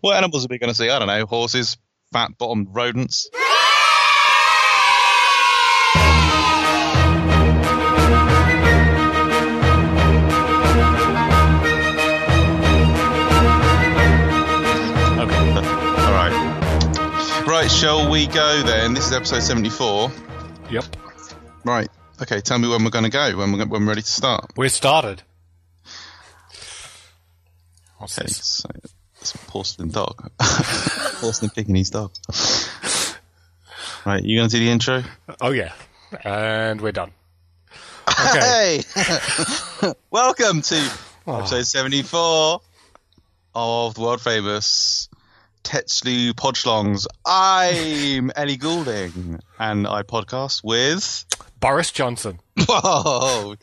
What animals are we going to see? I don't know. Horses, fat bottomed rodents. Okay. All right. Right, shall we go then? This is episode 74. Yep. Right. Okay, tell me when we're going to go, when we're, when we're ready to start. We're started. What's Okay, this? so it's a porcelain dog. porcelain Pekingese dog. Right, you going to do the intro? Oh yeah, and we're done. Okay. Hey! Welcome to episode 74 of the world famous Tet Zoo Podschlongs. I'm Ellie Goulding, and I podcast with. Boris Johnson. Whoa!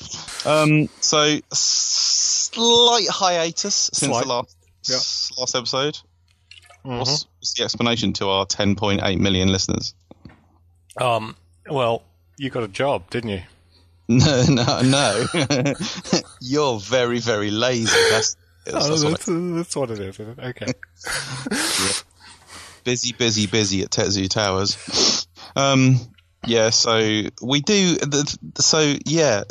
Um, so, slight hiatus since Slight. the last, Yeah. last episode. Mm-hmm. What's, what's the explanation to our 10.8 million listeners? Um. Well, you got a job, didn't you? No, no, no. You're very, very lazy. That's, that's, that's what I- that's what it is. Isn't it? Okay. busy, busy, busy at Tet Zoo Towers. Um, yeah, so we do. The, so yeah,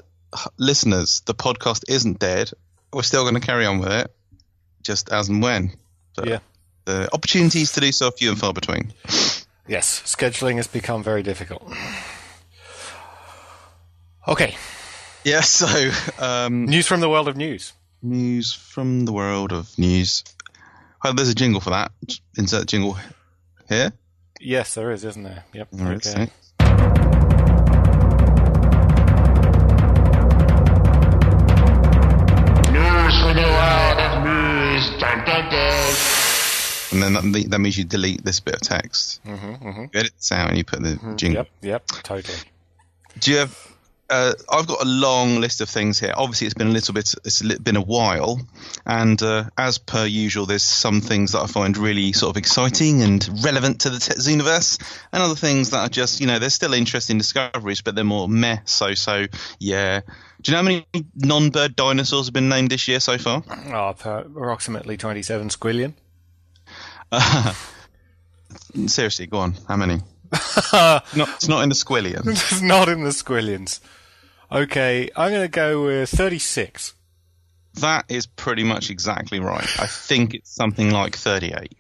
listeners, the podcast isn't dead. We're still going to carry on with it, just as and when. But Yeah. The opportunities to do so are few and far between. Yes, scheduling has become very difficult. Okay, Yeah. So um, news from the world of news. news from the world of news. Well, there's a jingle for that. Insert jingle here. Yes, there is, isn't there? Yep. There. Okay. And then that, that means you delete this bit of text. Mm-hmm, You edit this out and you put the jingle. Yep. Yep. Totally. Do you have? Uh, I've got a long list of things here. Obviously, it's been a little bit. It's been a while, and uh, as per usual, there's some things that I find really sort of exciting and relevant to the Tet Zoo universe, and other things that are just, you know, they're still interesting discoveries, but they're more meh. So, so yeah. Do you know how many non-bird dinosaurs have been named this year so far? Oh, approximately twenty-seven squillion. Seriously, go on. How many? not, it's not in the squillions. it's not in the squillions. Okay, I'm going to go with thirty-six. That is pretty much exactly right. I think it's something like 38.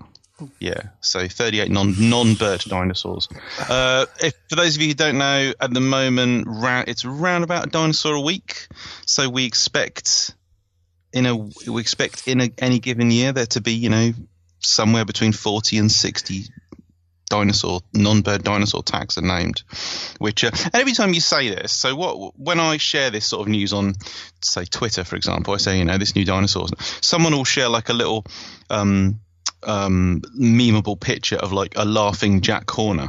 Yeah, so 38 non non bird dinosaurs. Uh, if for those of you who don't know, at the moment, it's around about a dinosaur a week. So we expect in a we expect in a, any given year there to be you know somewhere between 40 and 60 dinosaur non-bird dinosaur tags are named which uh, and every time you say this so what when i share this sort of news on say twitter for example i say you know this new dinosaur someone will share like a little um um memeable picture of like a laughing jack horner.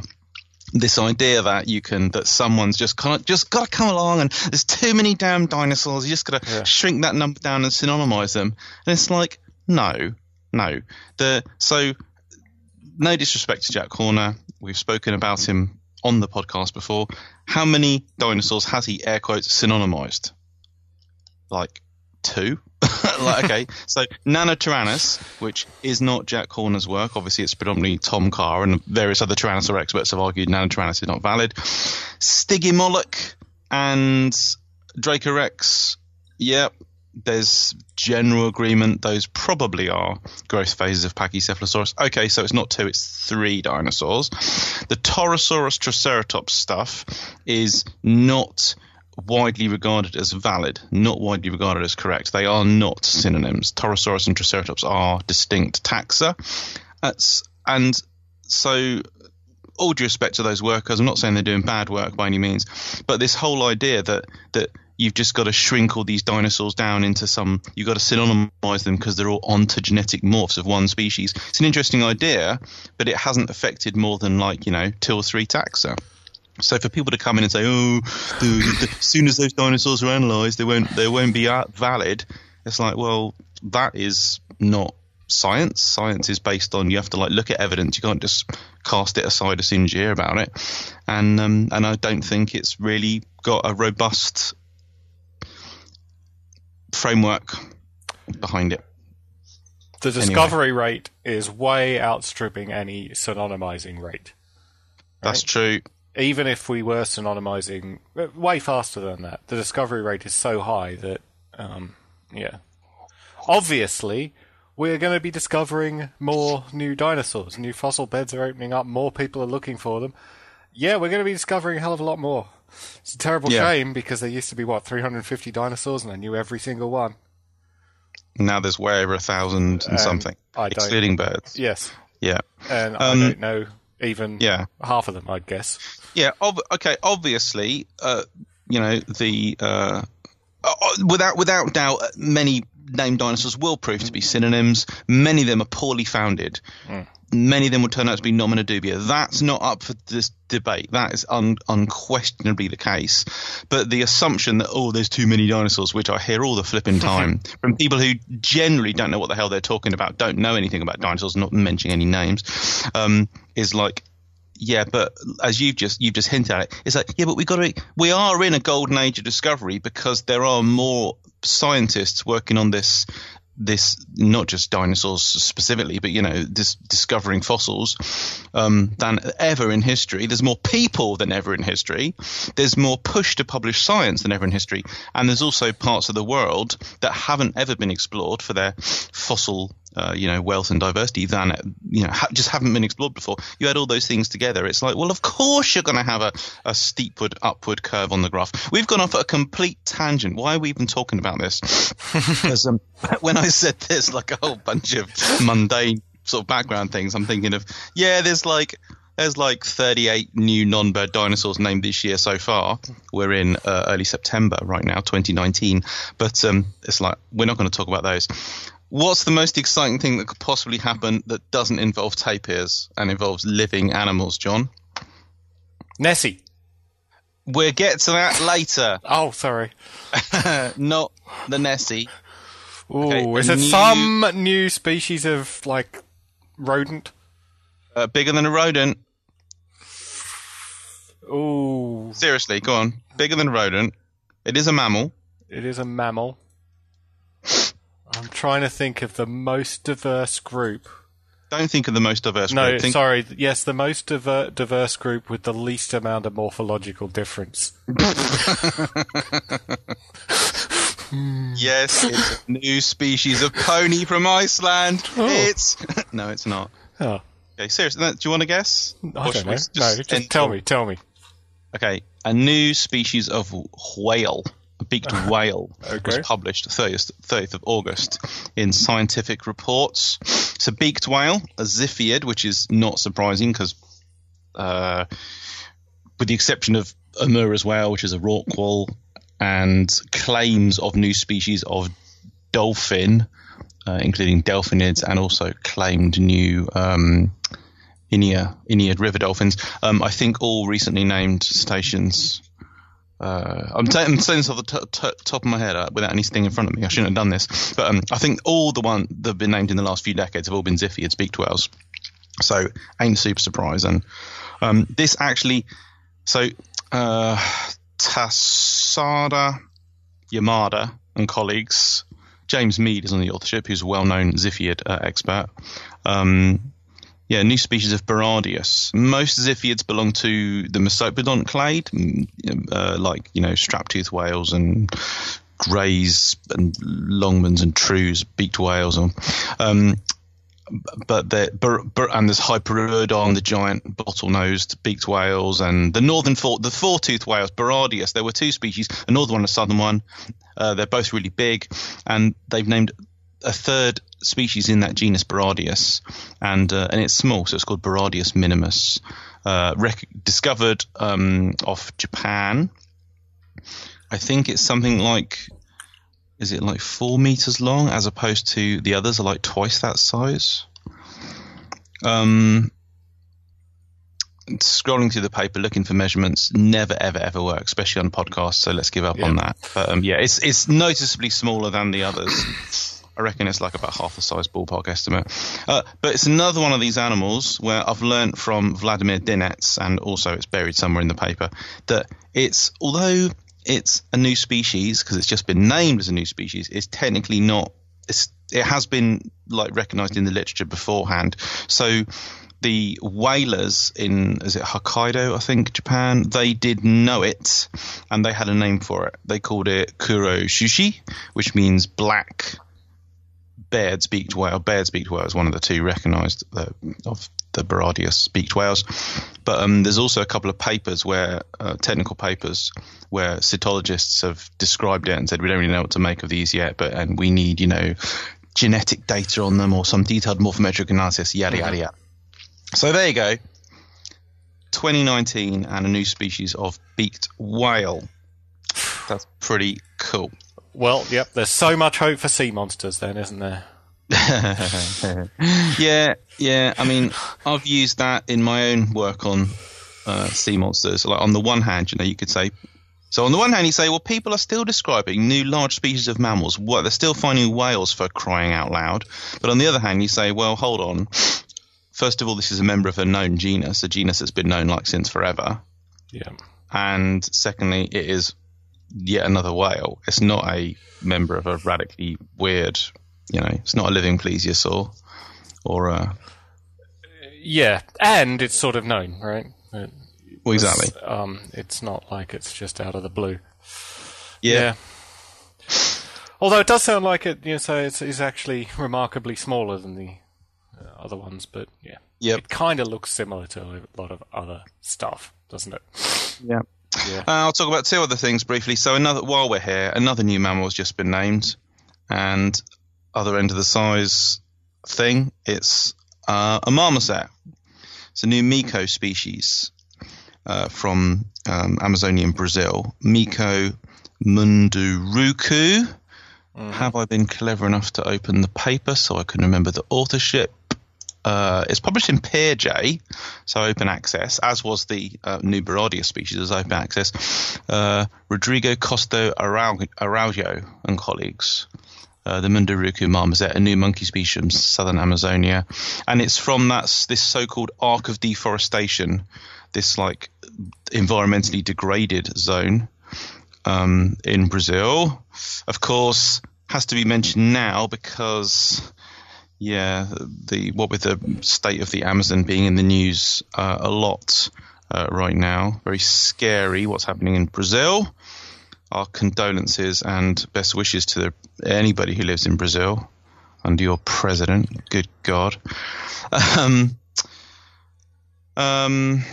This idea that you can that someone's just kind of just got to come along and there's too many damn dinosaurs you just got to Yeah. shrink that number down and synonymize them. And it's like no no the so no disrespect to Jack Horner. We've spoken about him on the podcast before. How many dinosaurs has he air quotes synonymized? Like two. like okay, so Nanotyrannus, which is not Jack Horner's work. Obviously, it's predominantly Tom Carr and various other Tyrannosaur experts have argued Nanotyrannus is not valid. Stygimoloch and Dracorex. Yep, there's general agreement those probably are growth phases of Pachycephalosaurus. Okay, so it's not two, it's three dinosaurs. The Torosaurus Triceratops stuff is not widely regarded as valid, not widely regarded as correct. They are not synonyms. Torosaurus and Triceratops are distinct taxa. That's, and so all due respect to those workers, I'm not saying they're doing bad work by any means, but this whole idea that that you've just got to shrink all these dinosaurs down into some, you've got to synonymize them because they're all ontogenetic morphs of one species. It's an interesting idea, but it hasn't affected more than like you know two or three taxa. So for people to come in and say, "Oh, as soon as those dinosaurs are analysed, they won't they won't be valid," it's like, well, that is not science. Science is based on you have to like look at evidence. You can't just cast it aside as soon as you hear about it. And um, and I don't think it's really got a robust framework behind it. The discovery rate is way outstripping any synonymizing rate. That's true. Even if we were synonymizing uh, way faster than that, the discovery rate is so high that, um, yeah. Obviously, we're going to be discovering more new dinosaurs. New fossil beds are opening up. More people are looking for them. Yeah, we're going to be discovering a hell of a lot more. It's a terrible Yeah. shame because there used to be what 350 dinosaurs, and I knew every single one. Now there's way over a thousand and Um, something, excluding birds. Yes, Yeah. and Um, I don't know even Yeah. half of them. I guess. Yeah. Ob- okay. Obviously, uh, you know the uh, uh, without without doubt, uh, many named dinosaurs will prove to be synonyms. Many of them are poorly founded. Many of them will turn out to be nomina dubia. That's not up for this debate. That is un- unquestionably the case. But the assumption that oh, there's too many dinosaurs, which I hear all the flipping time from people who generally don't know what the hell they're talking about, don't know anything about dinosaurs, not mentioning any names, um, is like yeah, but as you've just you've just hinted at it, it's like yeah, but we got to we are in a golden age of discovery because there are more scientists working on this this not just dinosaurs specifically, but you know this discovering fossils um, than ever in history. There's more people than ever in history. There's more push to publish science than ever in history, and there's also parts of the world that haven't ever been explored for their fossil uh, you know, wealth and diversity than you know ha- just haven't been explored before. You add all those things together, it's like, well, of course you're going to have a, a steepward upward curve on the graph. We've gone off at a complete tangent. Why are we even talking about this? Because um, when I said there's like a whole bunch of mundane sort of background things, I'm thinking of yeah, there's like. There's like 38 new non-bird dinosaurs named this year so far. We're in uh, early September right now, 2019. But um, it's like we're not going to talk about those. What's the most exciting thing that could possibly happen that doesn't involve tapirs and involves living animals, John? Nessie. We'll get to that later. Oh, sorry. Not the Nessie. Ooh, Okay, is it new- some new species of like rodent? Uh, bigger than a rodent. Ooh, Seriously, go on. Bigger than a rodent. It is a mammal. it is a mammal. I'm trying to think of the most diverse group. Don't think of the most diverse No, group. Think, sorry. Yes, the most diver- diverse group with the least amount of morphological difference. Yes, it's a new species of pony from Iceland. Oh. It's no, it's not. Oh, Okay, seriously, do you want to guess? I Or don't know. we no, just tell me. Tell me. Okay, a new species of whale, beaked whale, was published 30th, 30th of August in Scientific Reports. It's a beaked whale, a Ziphiid, which is not surprising because, uh, with the exception of a Omura's whale, which is a rorqual, and claims of new species of dolphin, uh, including delphinids, and also claimed new um, Inia, Iniid river dolphins. Um, I think all recently named cetaceans. Uh, I'm, ta- I'm saying this off the t- t- top of my head uh, without anything in front of me. I shouldn't have done this, but um, I think all the ones that have been named in the last few decades have all been Ziphiids, beaked whales. So ain't super surprising. Um, this actually, so uh, Tadasu Yamada and colleagues. James Mead is on the authorship, who's a well-known Ziphiid uh, expert. Um, yeah, new species of Berardius. Most Ziphiids belong to the Mesoplodon clade, mm, uh, like you know strap-tooth whales and Gray's and Longman's and True's, beaked whales. Um, but the bur, bur, and there's Hyperoodon, the giant bottle-nosed beaked whales, and the northern four, the four-toothed whales, Berardius. There were two species, a northern one and a southern one. Uh, they're both really big, and they've named a third species in that genus Berardius, and uh, and it's small, so it's called Berardius minimus. Uh, rec- discovered um, off Japan. I think it's something like, is it like four meters long, as opposed to the others are like twice that size. Um, scrolling through the paper looking for measurements never ever ever work, especially on podcasts. So let's give up on that. But um, yeah, it's it's noticeably smaller than the others. I reckon it's like about half the size ballpark estimate. Uh, but it's another one of these animals where I've learnt from Vladimir Dinets, and also it's buried somewhere in the paper, that it's, although it's a new species, because it's just been named as a new species, it's technically not it's, it has been like recognised in the literature beforehand. So the whalers in is it Hokkaido, I think, Japan, they did know it and they had a name for it. They called it Kurotsuchi, which means black Baird's beaked whale. Baird's beaked whale is one of the two recognised uh, of the Berardius beaked whales. But um, there's also a couple of papers where uh, technical papers where cetologists have described it and said we don't really know what to make of these yet, but and we need you know genetic data on them or some detailed morphometric analysis, yada yada yada. So there you go. 2019 and a new species of beaked whale. That's pretty cool. Well, yep. There's so much hope for sea monsters, then, isn't there? yeah, yeah. I mean, I've used that in my own work on uh, sea monsters. Like on the one hand, you know, you could say. So on the one hand, you say, well, people are still describing new large species of mammals. What they're still finding whales for crying out loud. But on the other hand, you say, well, hold on. First of all, this is a member of a known genus, a genus that's been known like since forever. Yeah. And secondly, it is yet another whale. It's not a member of a radically weird, you know, it's not a living plesiosaur or a. Yeah, and it's sort of known, right? It Well, exactly. was, um, it's not like it's just out of the blue. Yeah. Although it does sound like it, you know, so it's, it's actually remarkably smaller than the uh, other ones, but yeah. Yep. It kind of looks similar to a lot of other stuff, doesn't it? Yeah. Yeah. Uh, I'll talk about two other things briefly. So another, while we're here, another new mammal has just been named, and other end of the size thing, it's uh, a marmoset. It's a new Mico species uh, from um, Amazonian Brazil. Mico munduruku. Have I been clever enough to open the paper so I can remember the authorship? Uh, it's published in PeerJ, so open access, as was the uh, new Berardius species as open access. Uh, Rodrigo Costa Araujo and colleagues. Uh, the Munduruku marmoset, a new monkey species from southern Amazonia, and it's from that this so-called arc of deforestation, this like environmentally degraded zone um, in Brazil. Of course, has to be mentioned now because yeah, the what with the state of the Amazon being in the news uh, a lot uh, right now, very scary what's happening in Brazil. Our condolences and best wishes to the, anybody who lives in Brazil under your president. Good God. Um, um,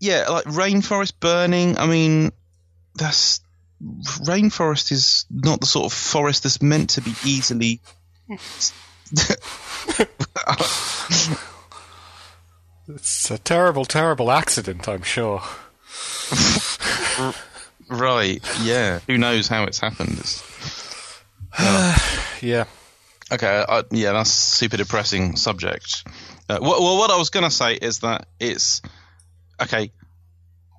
yeah, like rainforest burning. I mean, that's rainforest is not the sort of forest that's meant to be easily It's a terrible, terrible accident, I'm sure. right. Yeah. Who knows how it's happened? It's, Yeah. okay. I, yeah, that's a super depressing subject. Uh, wh- well, what I was going to say is that it's okay.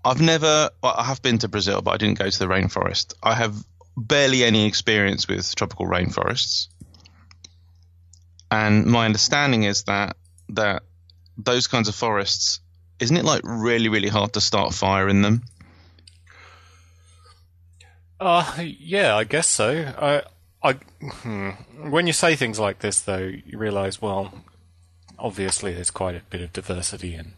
I've never. Well, I have been to Brazil, but I didn't go to the rainforest. I have barely any experience with tropical rainforests, and my understanding is that that those kinds of forests, isn't it like really, really hard to start a fire in them? Uh, yeah, I guess so. I, I, hmm. when you say things like this, though, you realise, well, obviously there's quite a bit of diversity and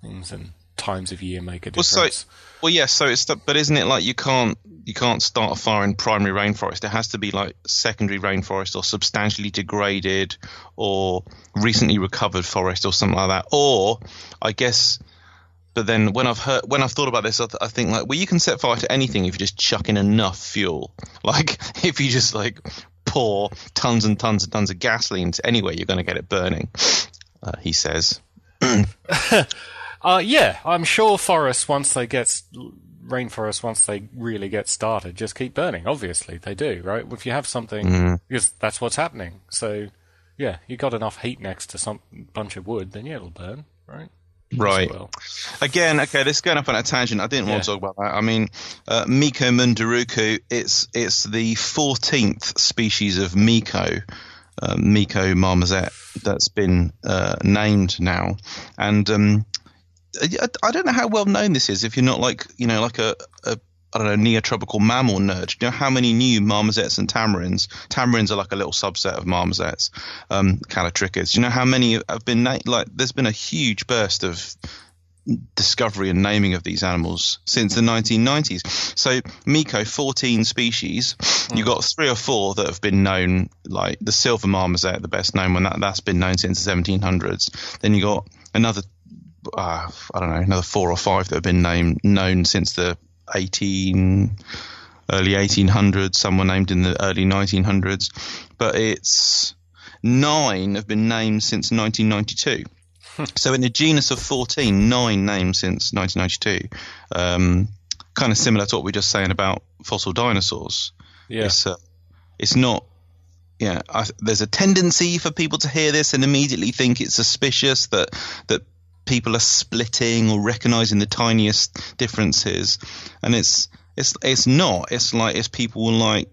things, and times of year make a Well, difference. so, well, yes. so it's, but isn't it like you can't you can't start a fire in primary rainforest? It has to be like secondary rainforest or substantially degraded or recently recovered forest or something like that. Or I guess, but then when I've heard when I've thought about this, I, th- I think like well, you can set fire to anything if you just chuck in enough fuel. Like if you just like pour tons and tons and tons of gasoline to anywhere, you're going to get it burning. Uh, he says. Uh, yeah, I'm sure forests once they get rainforests once they really get started just keep burning. Obviously they do, right? If you have something, because that's what's happening. So, yeah, you got enough heat next to some bunch of wood, then yeah, it'll burn, right? Right. Well, Again, okay, this is going up on a tangent. I didn't want to talk about that. I mean, uh, Mico munduruku, it's it's the 14th species of Mico, uh, Mico marmoset, that's been uh, named now. And um, I, I don't know how well known this is if you're not like, you know, like a, a, I don't know, neotropical mammal nerd. Do you know how many new marmosets and tamarins? Tamarins are like a little subset of marmosets, um, callitrichids. Do you know how many have been na- like? There's been a huge burst of discovery and naming of these animals since the 1990s. So Mico, 14 species. You've got three or four that have been known, like the silver marmoset, the best known one. That that's been known since the 1700s. Then you got another, uh, I don't know, another four or five that have been named known since the 18 early 1800s. Some were named in the early 1900s, but it's nine have been named since 1992. So in a genus of 14, nine names since 1992. Um, kind of similar to what we are just saying about fossil dinosaurs. Yeah. It's, uh, it's not. Yeah, I, there's a tendency for people to hear this and immediately think it's suspicious that that people are splitting or recognizing the tiniest differences, and it's it's it's not. It's like it's people like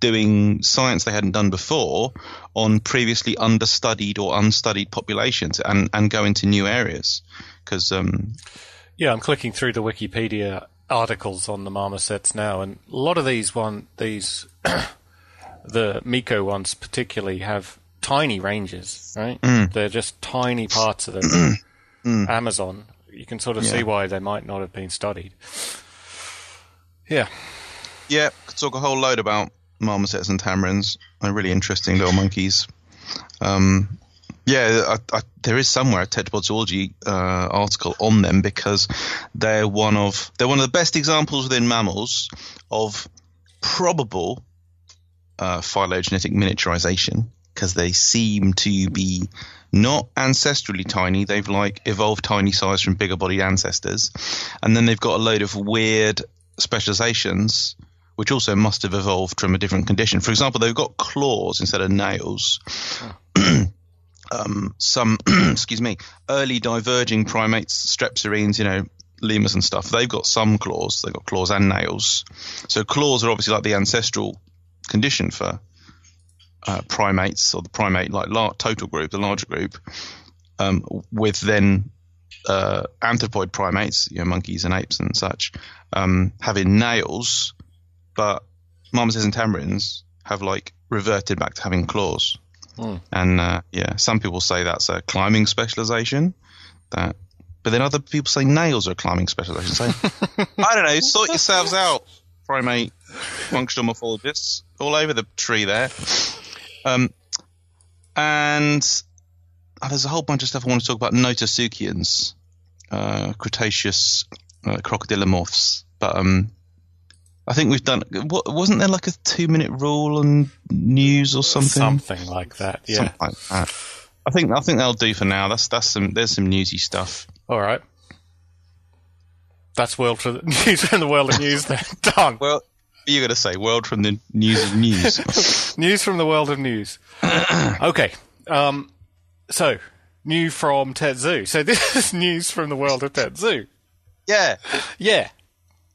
doing science they hadn't done before on previously understudied or unstudied populations and and go into new areas because um, Yeah, I'm clicking through the Wikipedia articles on the marmosets now, and a lot of these one these the Mico ones particularly have tiny ranges, right? They're just tiny parts of the Amazon. You can sort of see why they might not have been studied. Yeah, Yeah, could talk a whole load about marmosets and tamarins. They're really interesting little monkeys. Um, yeah, I, I, there is somewhere a tetrapod zoology uh, article on them because they're one of they're one of the best examples within mammals of probable uh, phylogenetic miniaturization because they seem to be not ancestrally tiny. They've like evolved tiny size from bigger bodied ancestors, and then they've got a load of weird specializations which also must have evolved from a different condition. For example, they've got claws instead of nails. um, some, excuse me, early diverging primates, strepsirrhines, you know, lemurs and stuff, they've got some claws. They've got claws and nails. So claws are obviously like the ancestral condition for uh, primates or the primate like lar- total group, the larger group, um, with then uh, anthropoid primates, you know, monkeys and apes and such, um, having nails, but marmosets and tamarins have like reverted back to having claws. And uh, yeah, some people say that's a climbing specialization. That, but then other people say nails are a climbing specialization. So I don't know. Sort yourselves out, primate functional morphologists, all over the tree there. Um, and oh, there's a whole bunch of stuff I want to talk about. Notosuchians, uh, Cretaceous uh, crocodylomorphs, but um, I think we've done. What, wasn't there like a two-minute rule on news or something? something like that. Yeah. Something like that. I think I think that'll do for now. That's that's some there's some newsy stuff. All right. That's world for the news from the world of news. Then done. Well, you're going to say world from the news of news. News from the world of news. okay. Um, so, new from Tet Zoo. So, this is news from the world of Tet Zoo. yeah, Yeah.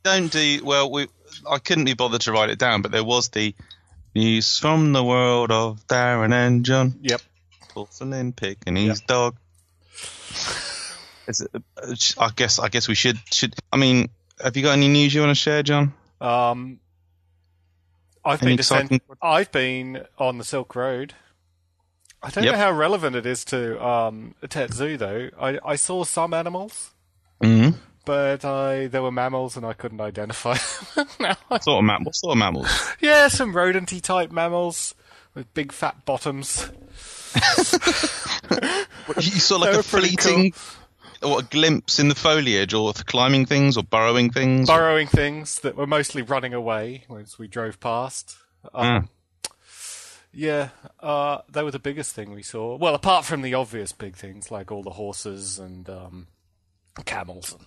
don't do well. We I couldn't be bothered to write it down, but there was the news from the world of Darren and John. Yep. Porcelain pig and his dog. Is it, uh, I guess I guess we should should. I mean, have you got any news you want to share, John? Um, I've been I've been on the Silk Road. I don't Yep. know how relevant it is to um, Tet Zoo, though. I, I saw some animals, Mm-hmm. but I there were mammals and I couldn't identify them. now, I- What sort of mam- What sort of mammals? yeah, some rodenty type mammals with big fat bottoms. you saw like a fleeting pretty what a glimpse in the foliage, or climbing things, or burrowing things. burrowing things that were mostly running away as we drove past. Um, Yeah, uh, they were the biggest thing we saw. Well, apart from the obvious big things like all the horses and um, camels and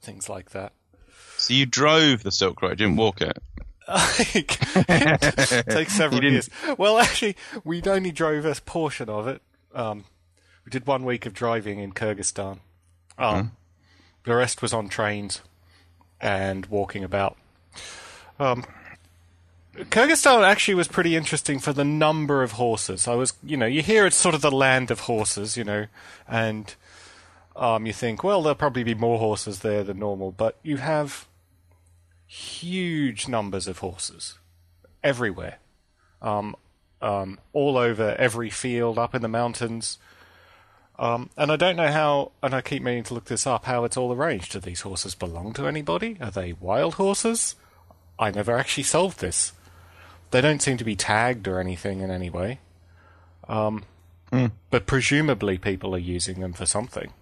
things like that. so you drove the Silk Road, didn't walk it. it takes several years. Well, actually, we'd only drove a portion of it. Um, we did one week of driving in Kyrgyzstan. Um, The rest was on trains and walking about. Um, Kyrgyzstan actually was pretty interesting for the number of horses. I was, you know, you hear it's sort of the land of horses, you know, and um, you think, well, there'll probably be more horses there than normal, but you have huge numbers of horses everywhere, um, um, all over every field, up in the mountains. Um, and I don't know how, and I keep meaning to look this up, how it's all arranged. Do these horses belong to anybody? Are they wild horses? I never actually solved this. They don't seem to be tagged or anything in any way. Um, But presumably people are using them for something.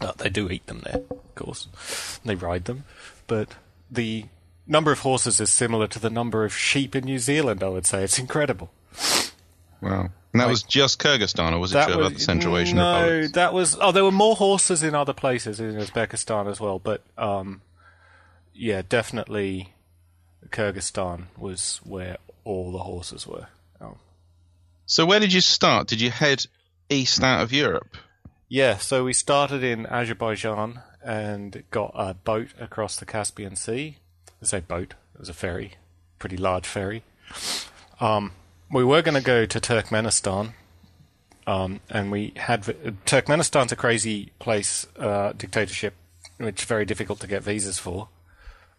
Uh, they do eat them there, of course. They ride them. But the number of horses is similar to the number of sheep in New Zealand, I would say. It's incredible. Wow. And that was just Kyrgyzstan, or was it true about the Central Asian no, republics? that was. Oh, there were more horses in other places in Uzbekistan as well, but um, yeah, definitely Kyrgyzstan was where all the horses were. Oh. So where did you start? Did you head east out of Europe? Yeah, so we started in Azerbaijan and got a boat across the Caspian Sea. I say boat, it was a ferry, pretty large ferry. Um, we were going to go to Turkmenistan, um, and we had Turkmenistan's a crazy place, uh, dictatorship, which is very difficult to get visas for.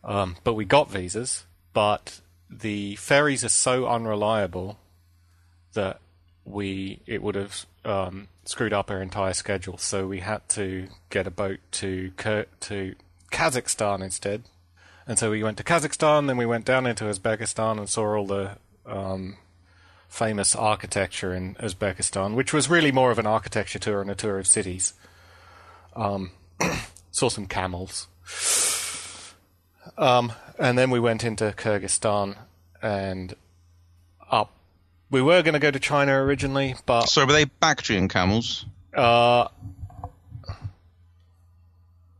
Um, but we got visas, but the ferries are so unreliable that we it would have um, screwed up our entire schedule. So we had to get a boat to to Kazakhstan instead. And so we went to Kazakhstan, then we went down into Uzbekistan and saw all the um, famous architecture in Uzbekistan, which was really more of an architecture tour and a tour of cities. Um, saw some camels. Um, and then we went into Kyrgyzstan and up. We were going to go to China originally, but So were they Bactrian camels? uh,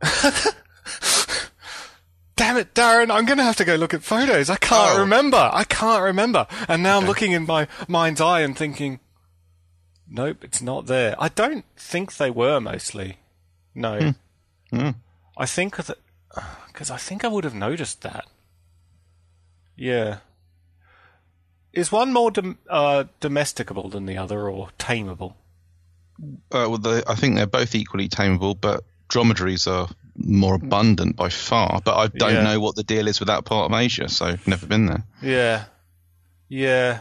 Damn it, Darren, I'm going to have to go look at photos. I can't Oh. remember. I can't remember. And now I'm looking in my mind's eye and thinking, nope, it's not there. I don't think they were mostly. No. I think that, because I think I would have noticed that. Yeah. Is one more dom- uh, domesticable than the other or tameable? Uh, well, the, I think they're both equally tameable, but dromedaries are more abundant by far. But I don't Yeah. know what the deal is with that part of Asia, so I've never been there. Yeah. Yeah.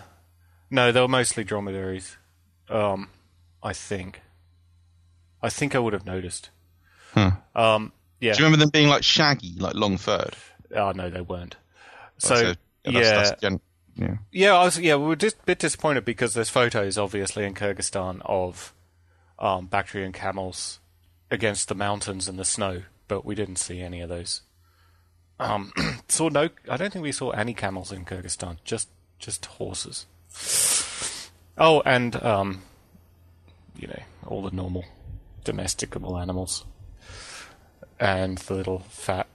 No, they were mostly dromedaries. Um, I think. I think I would have noticed. Huh. Um, yeah. Do you remember them being like shaggy, like long furred? Oh no, they weren't. So, yeah, yeah, that's, that's gen- yeah. yeah, I was yeah, we were just a bit disappointed because there's photos obviously in Kyrgyzstan of um, Bactrian camels against the mountains and the snow, but we didn't see any of those. Um, saw no. I don't think we saw any camels in Kyrgyzstan. Just just horses. Oh, and um, you know all the normal domesticable animals, and the little fat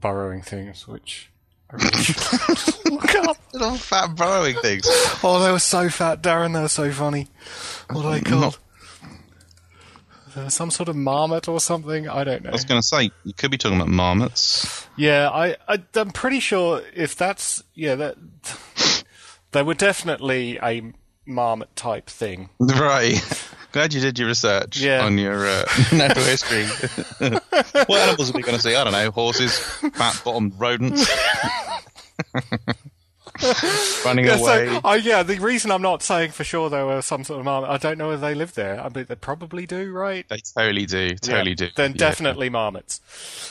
burrowing things, which I really should look up. Little fat burrowing things. Oh, they were so fat, Darren. They were so funny. What are they called? Were some sort of marmot or something. I don't know. I was going to say, you could be talking about marmots. Yeah, I, I I'm pretty sure if that's yeah that they were definitely a marmot type thing. Right. Glad you did your research Yeah. on your uh, natural history. what animals are we going to see? I don't know. Horses, fat bottomed rodents. Running Yeah, away. so, uh, yeah, the reason I'm not saying for sure there were some sort of marmot, I don't know if they live there. I mean, they probably do, right? They totally do. Totally Yeah, do. Then Yeah. definitely marmots.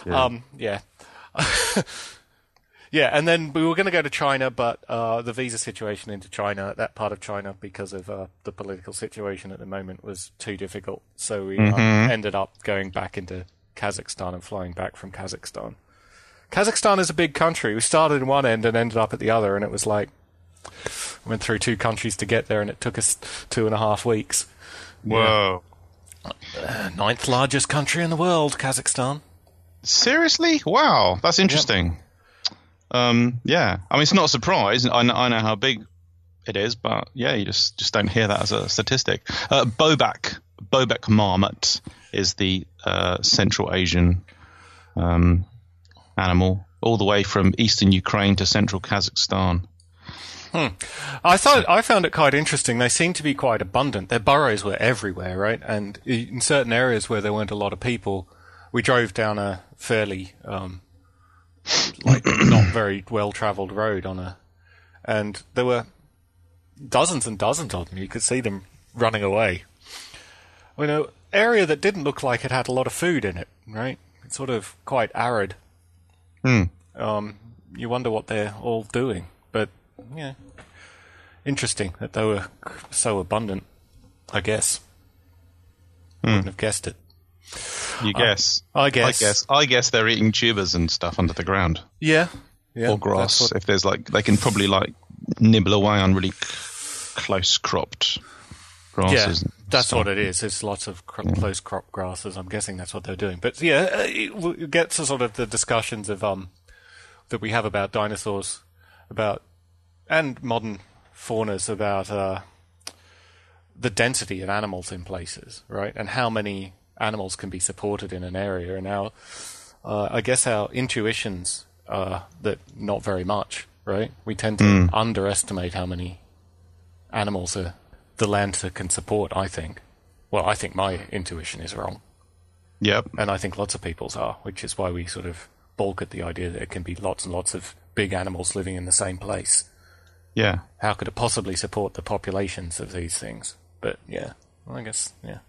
Um, yeah. yeah, and then we were going to go to China, but uh, the visa situation into China, that part of China, because of uh, the political situation at the moment, was too difficult. So we uh, ended up going back into Kazakhstan and flying back from Kazakhstan. Kazakhstan is a big country. We started in one end and ended up at the other, and it was like went through two countries to get there, and it took us two and a half weeks. Whoa. Ninth largest country in the world, Kazakhstan. Seriously? Wow. That's interesting. Um, yeah. I mean, it's not a surprise. I know, I know how big it is, but yeah, you just, just don't hear that as a statistic. Uh, Bobak, Bobak Marmot is the uh, Central Asian um, animal, all the way from eastern Ukraine to central Kazakhstan. I thought I found it quite interesting. They seem to be quite abundant. Their burrows were everywhere, right? And in certain areas where there weren't a lot of people, we drove down a fairly um, like not very well travelled road on a, and there were dozens and dozens of them. You could see them running away. You know, area that didn't look like it had a lot of food in it, right? It's sort of quite arid. Hmm. Um, you wonder what they're all doing, but yeah, interesting that they were so abundant. I guess. Wouldn't have guessed it. You guess. I guess. I guess. I guess they're eating tubers and stuff under the ground Yeah. Yeah. or grass. what- If there's like, they can probably like nibble away on really close cropped grasses. Yeah, that's what it is. It's lots of cro- close crop grasses. I'm guessing that's what they're doing. But yeah, uh, it gets to sort of the discussions of um that we have about dinosaurs, about and modern faunas about uh, the density of animals in places, right? And how many animals can be supported in an area, and how uh, I guess our intuitions are that not very much, right? We tend to underestimate how many animals are, the land that can support, I think. Well, I think my intuition is wrong, Yep. and I think lots of people's are, which is why we sort of balk at the idea that it can be lots and lots of big animals living in the same place. Yeah. How could it possibly support the populations of these things? But yeah, well, I guess, yeah.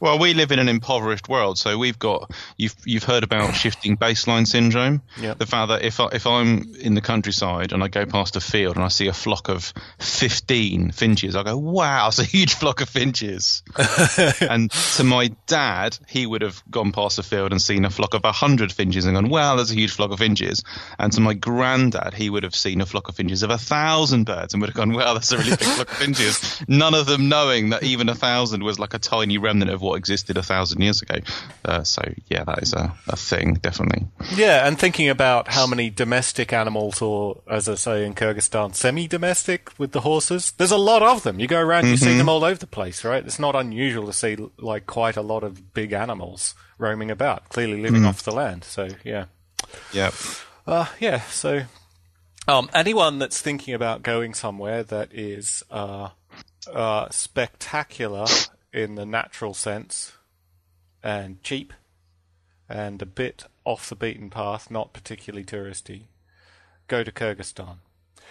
Well, we live in an impoverished world, so we've got you've you've heard about shifting baseline syndrome. Yep. The fact that if I, if I'm in the countryside and I go past a field and I see a flock of fifteen finches, I go, "Wow, it's a huge flock of finches." and to my dad, he would have gone past a field and seen a flock of hundred finches and gone, "Wow, there's a huge flock of finches." And to my granddad, he would have seen a flock of finches of a thousand birds and would have gone, "Wow, that's a really big flock of finches." None of them knowing that even a thousand was like a tiny remnant of what existed a thousand years ago. Uh, so yeah, that is a, a thing, definitely. Yeah, and thinking about how many domestic animals, or as I say in Kyrgyzstan, semi-domestic with the horses. There's a lot of them. You go around, you see them all over the place, right? It's not unusual to see like quite a lot of big animals roaming about, clearly living off the land. So yeah, Yeah. uh, yeah. So um, anyone that's thinking about going somewhere that is uh, uh, spectacular in the natural sense and cheap and a bit off the beaten path, not particularly touristy, go to Kyrgyzstan.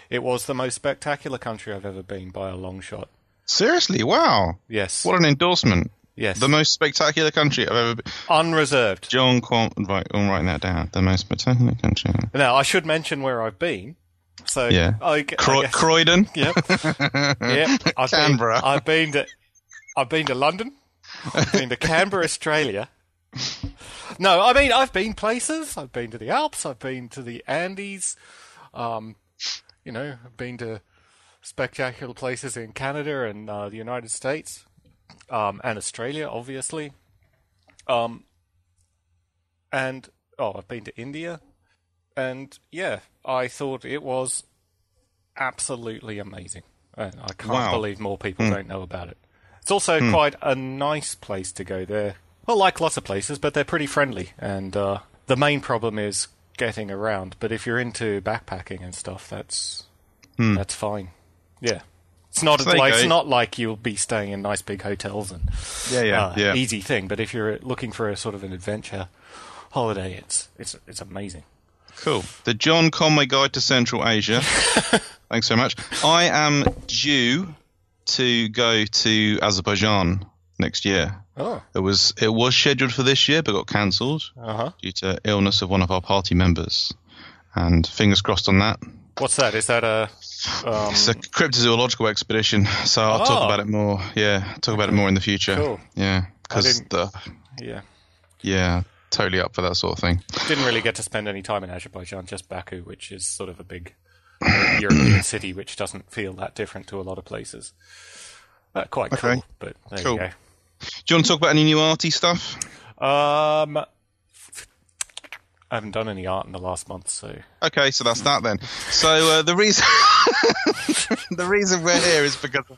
It was the most spectacular country I've ever been by a long shot. Seriously, wow. Yes. What an endorsement. yes. The most spectacular country I've ever been. Unreserved. John Conway, right, I'm writing that down. The most spectacular country. Now, I should mention where I've been. So, Yeah. I, I guess- Croydon. Yep. yep. I've Canberra. Been, I've been to I've been to London. I've been to Canberra, Australia. No, I mean I've been places. I've been to the Alps. I've been to the Andes. Um, you know, I've been to spectacular places in Canada and uh, the United States, um, and Australia, obviously. Um, and oh, I've been to India, and yeah, I thought it was absolutely amazing. And I can't Wow. believe more people don't know about it. It's also quite a nice place to go there. Well, like lots of places, but they're pretty friendly. And uh, the main problem is getting around. But if you're into backpacking and stuff, that's that's fine. Yeah, it's not So like it's not like you'll be staying in nice big hotels and Yeah, yeah, uh, yeah. easy thing. But if you're looking for a sort of an adventure holiday, it's it's it's amazing. Cool. The John Conway Guide to Central Asia. Thanks so much. I am due to go to Azerbaijan next year. Oh, It was it was scheduled for this year, but got cancelled uh huh. due to illness of one of our party members. And fingers crossed on that. What's that? Is that a um, It's a cryptozoological expedition, so I'll talk Oh. about it more. Yeah, talk about it more in the future. Cool. Yeah, because the yeah? yeah, totally up for that sort of thing. Didn't really get to spend any time in Azerbaijan, just Baku, which is sort of a big European city, which doesn't feel that different to a lot of places. Uh, quite Okay. cool, but there Cool. you Do you want to talk about any new arty stuff? Um, I haven't done any art in the last month, so Okay, so that's that then. So uh, the reason the reason we're here is because of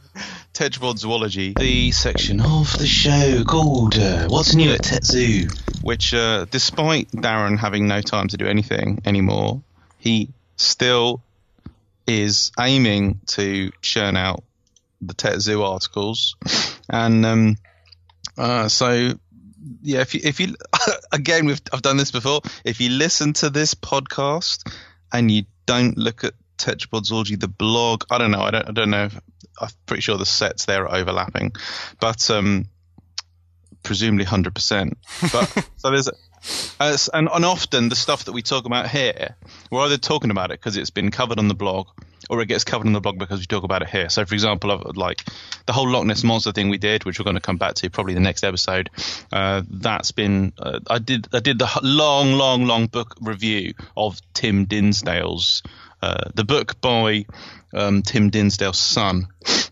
Tetrapod Zoology, the section of the show called uh, "What's New at Tet Zoo," which, uh, despite Darren having no time to do anything anymore, he still is aiming to churn out the Tet Zoo articles, and um, uh, so yeah, if you if you again, we've I've done this before. If you listen to this podcast and you don't look at Tetrapod's the blog, I don't know. I don't. I don't know. If, I'm pretty sure the sets there are overlapping, but um, presumably hundred percent. But so there's. And, and often the stuff that we talk about here, we're either talking about it because it's been covered on the blog, or it gets covered on the blog because we talk about it here. So, for example, like the whole Loch Ness monster thing we did, which we're going to come back to probably the next episode. Uh, that's been uh, I did I did the long, long, long book review of Tim Dinsdale's uh, the book by um, Tim Dinsdale's son.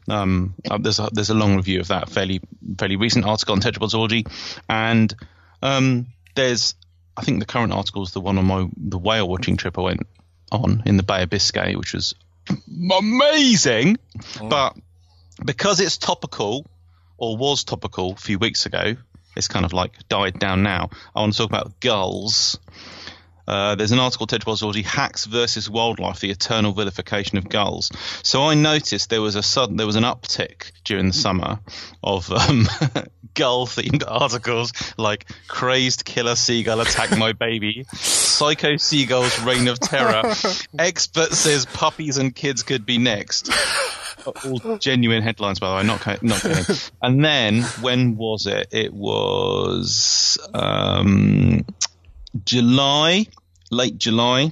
Um, uh, there's a, there's a long review of that fairly fairly recent article on Tetrapod and um, there's I think the current article is the one on my the whale watching trip I went on in the Bay of Biscay, which was amazing. Mm. But because it's topical or was topical a few weeks ago, it's kind of like died down now. I want to talk about gulls uh, there's an article Ted Zoology hacks versus wildlife: the eternal vilification of gulls. So I noticed there was a sudden there was an uptick during the summer of um, gull-themed articles like "Crazed killer seagull attacked my baby," "Psycho seagull's reign of terror," "Expert says puppies and kids could be next." all genuine headlines, by the way. Not not kidding. And then when was it? It was um, July late July,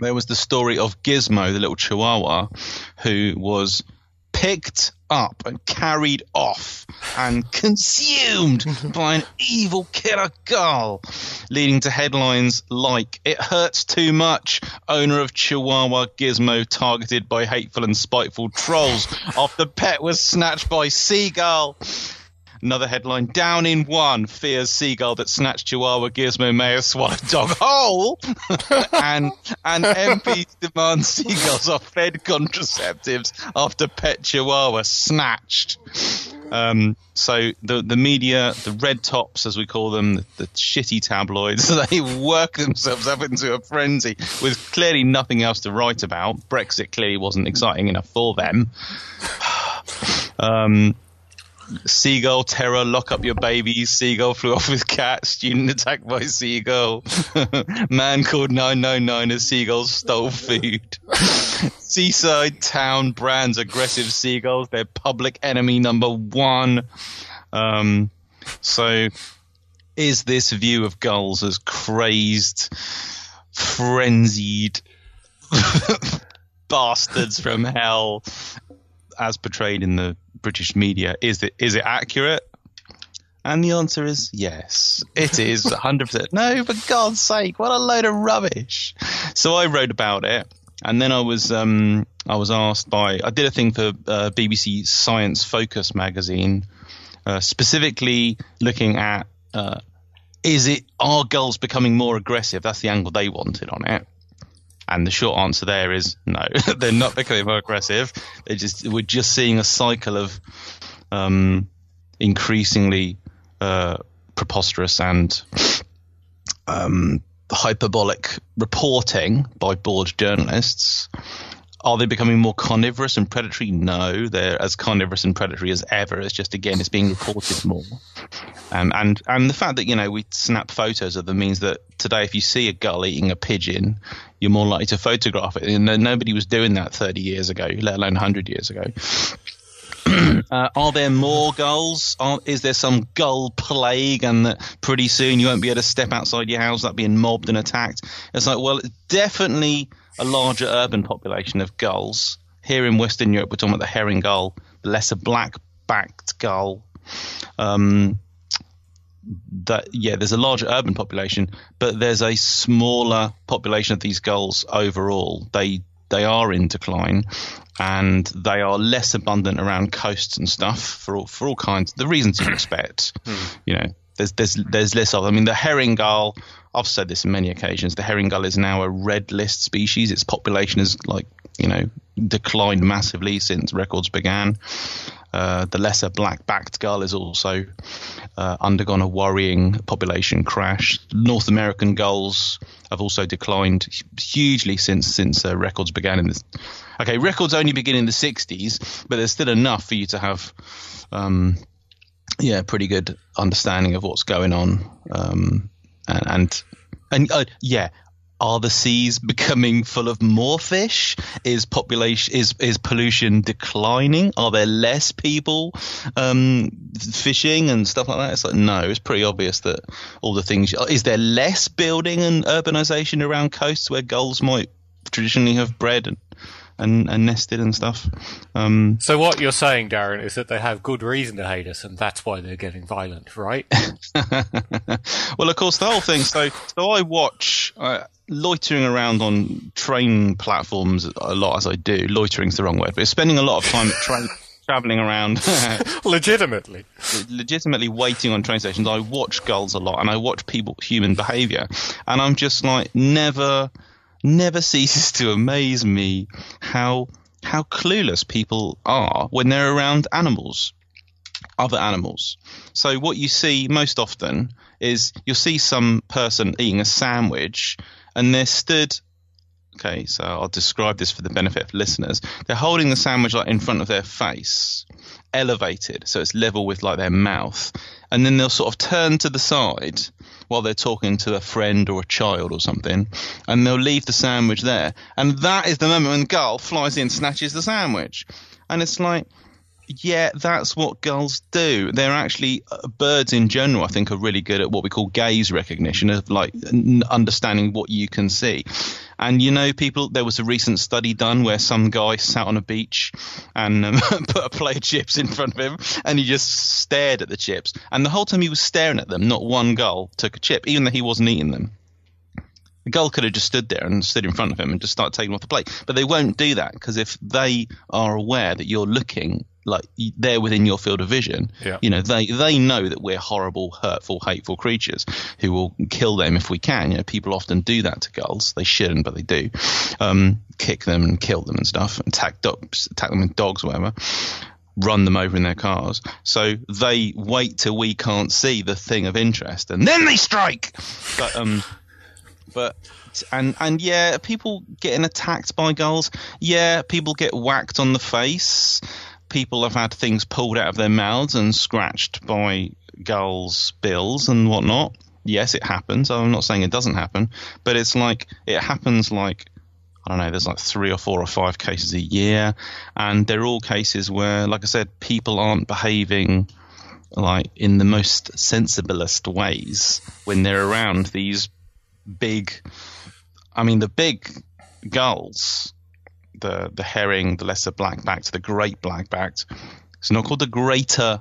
there was the story of Gizmo, the little chihuahua, who was picked up and carried off and consumed by an evil killer gull, leading to headlines like "It hurts too much." Owner of Chihuahua Gizmo targeted by hateful and spiteful trolls after pet was snatched by seagull. Another headline: Down in one. Fears seagull that snatched Chihuahua Gizmo may have swallowed dog whole. and and MP demands seagulls are fed contraceptives after pet Chihuahua snatched. Um, so the the media, the red tops as we call them, the, the, shitty tabloids, they work themselves up into a frenzy with clearly nothing else to write about. Brexit clearly wasn't exciting enough for them. um, Seagull terror, lock up your babies. Seagull flew off with cat. Student attacked by seagull. Man called 999 as seagulls stole food. Seaside town brands aggressive seagulls. They're public enemy number one. Um, so is this view of gulls as crazed, frenzied bastards from hell as portrayed in the British media, is it is it accurate? And the answer is yes, it is 100%. no, for God's sake, what a load of rubbish. So I wrote about it, and then I was um, I was asked by I did a thing for uh, BBC Science Focus magazine, uh, specifically looking at uh, is it are gulls becoming more aggressive? That's the angle they wanted on it. And the short answer there is no, they're not becoming more aggressive. They just we're just seeing a cycle of um, increasingly uh, preposterous and um, hyperbolic reporting by bored journalists. Are they becoming more carnivorous and predatory? No, they're as carnivorous and predatory as ever. It's just again, it's being reported more. Um, and and the fact that you know we snap photos of them means that today, if you see a gull eating a pigeon, you're more likely to photograph it. And nobody was doing that 30 years ago, let alone 100 years ago. uh, are there more gulls? Are, is there some gull plague, and that pretty soon you won't be able to step outside your house without being mobbed and attacked? It's like, well, it's definitely a larger urban population of gulls. Here in Western Europe, we're talking about the herring gull, the lesser black-backed gull. Um, that yeah, there's a larger urban population, but there's a smaller population of these gulls overall. They they are in decline, and they are less abundant around coasts and stuff for all, for all kinds the reasons you expect. Hmm. You know, there's there's there's less of. I mean, the herring gull. I've said this on many occasions. The herring gull is now a red list species. Its population has like you know declined massively since records began. Uh, the lesser black-backed gull has also uh, undergone a worrying population crash. North American gulls have also declined hugely since since uh, records began in this. Okay, records only begin in the 60s, but there's still enough for you to have, um, yeah, pretty good understanding of what's going on um, and and, and uh, yeah. Are the seas becoming full of more fish? Is population is is pollution declining? Are there less people um, fishing and stuff like that? It's like no, it's pretty obvious that all the things. Is there less building and urbanization around coasts where gulls might traditionally have bred and and, and nested and stuff? Um, So what you're saying, Darren, is that they have good reason to hate us, and that's why they're getting violent, right? well, of course, the whole thing. So, so I watch uh, loitering around on train platforms a lot as I do. Loitering's the wrong word, but spending a lot of time train traveling around, Legitimately. legitimately waiting on train stations. I watch gulls a lot, and I watch people human behaviour, and I'm just like never, never ceases to amaze me how how clueless people are when they're around animals other animals. So what you see most often is you'll see some person eating a sandwich and they're stood okay, so I'll describe this for the benefit of listeners. They're holding the sandwich like in front of their face, elevated so it's level with like their mouth, and then they'll sort of turn to the side while they're talking to a friend or a child or something, and they'll leave the sandwich there. And that is the moment when the Gull flies in, snatches the sandwich. And it's like yeah, that's what gulls do. They're actually uh, birds in general. I think are really good at what we call gaze recognition of like n- understanding what you can see. And you know, people. There was a recent study done where some guy sat on a beach and um, put a plate of chips in front of him, and he just stared at the chips. And the whole time he was staring at them, not one gull took a chip, even though he wasn't eating them. The gull could have just stood there and stood in front of him and just started taking off the plate. But they won't do that because if they are aware that you're looking like they're within your field of vision, Yeah. you know, they, they know that we're horrible, hurtful, hateful creatures who will kill them if we can. You know, people often do that to gulls. They shouldn't, but they do. Um, kick them and kill them and stuff, and attack dogs, attack them with dogs, whatever run them over in their cars. So they wait till we can't see the thing of interest and then they strike. But um but and and yeah, people getting attacked by gulls. Yeah, people get whacked on the face. People have had things pulled out of their mouths and scratched by gulls' bills and whatnot. Yes, it happens. I'm not saying it doesn't happen, but it's like it happens like I don't know, there's like three or four or five cases a year, and they're all cases where, like I said, people aren't behaving like in the most sensiblest ways when they're around these big. I mean, the big gulls, the the herring, the lesser black-backed, the great black-backed. It's not called the greater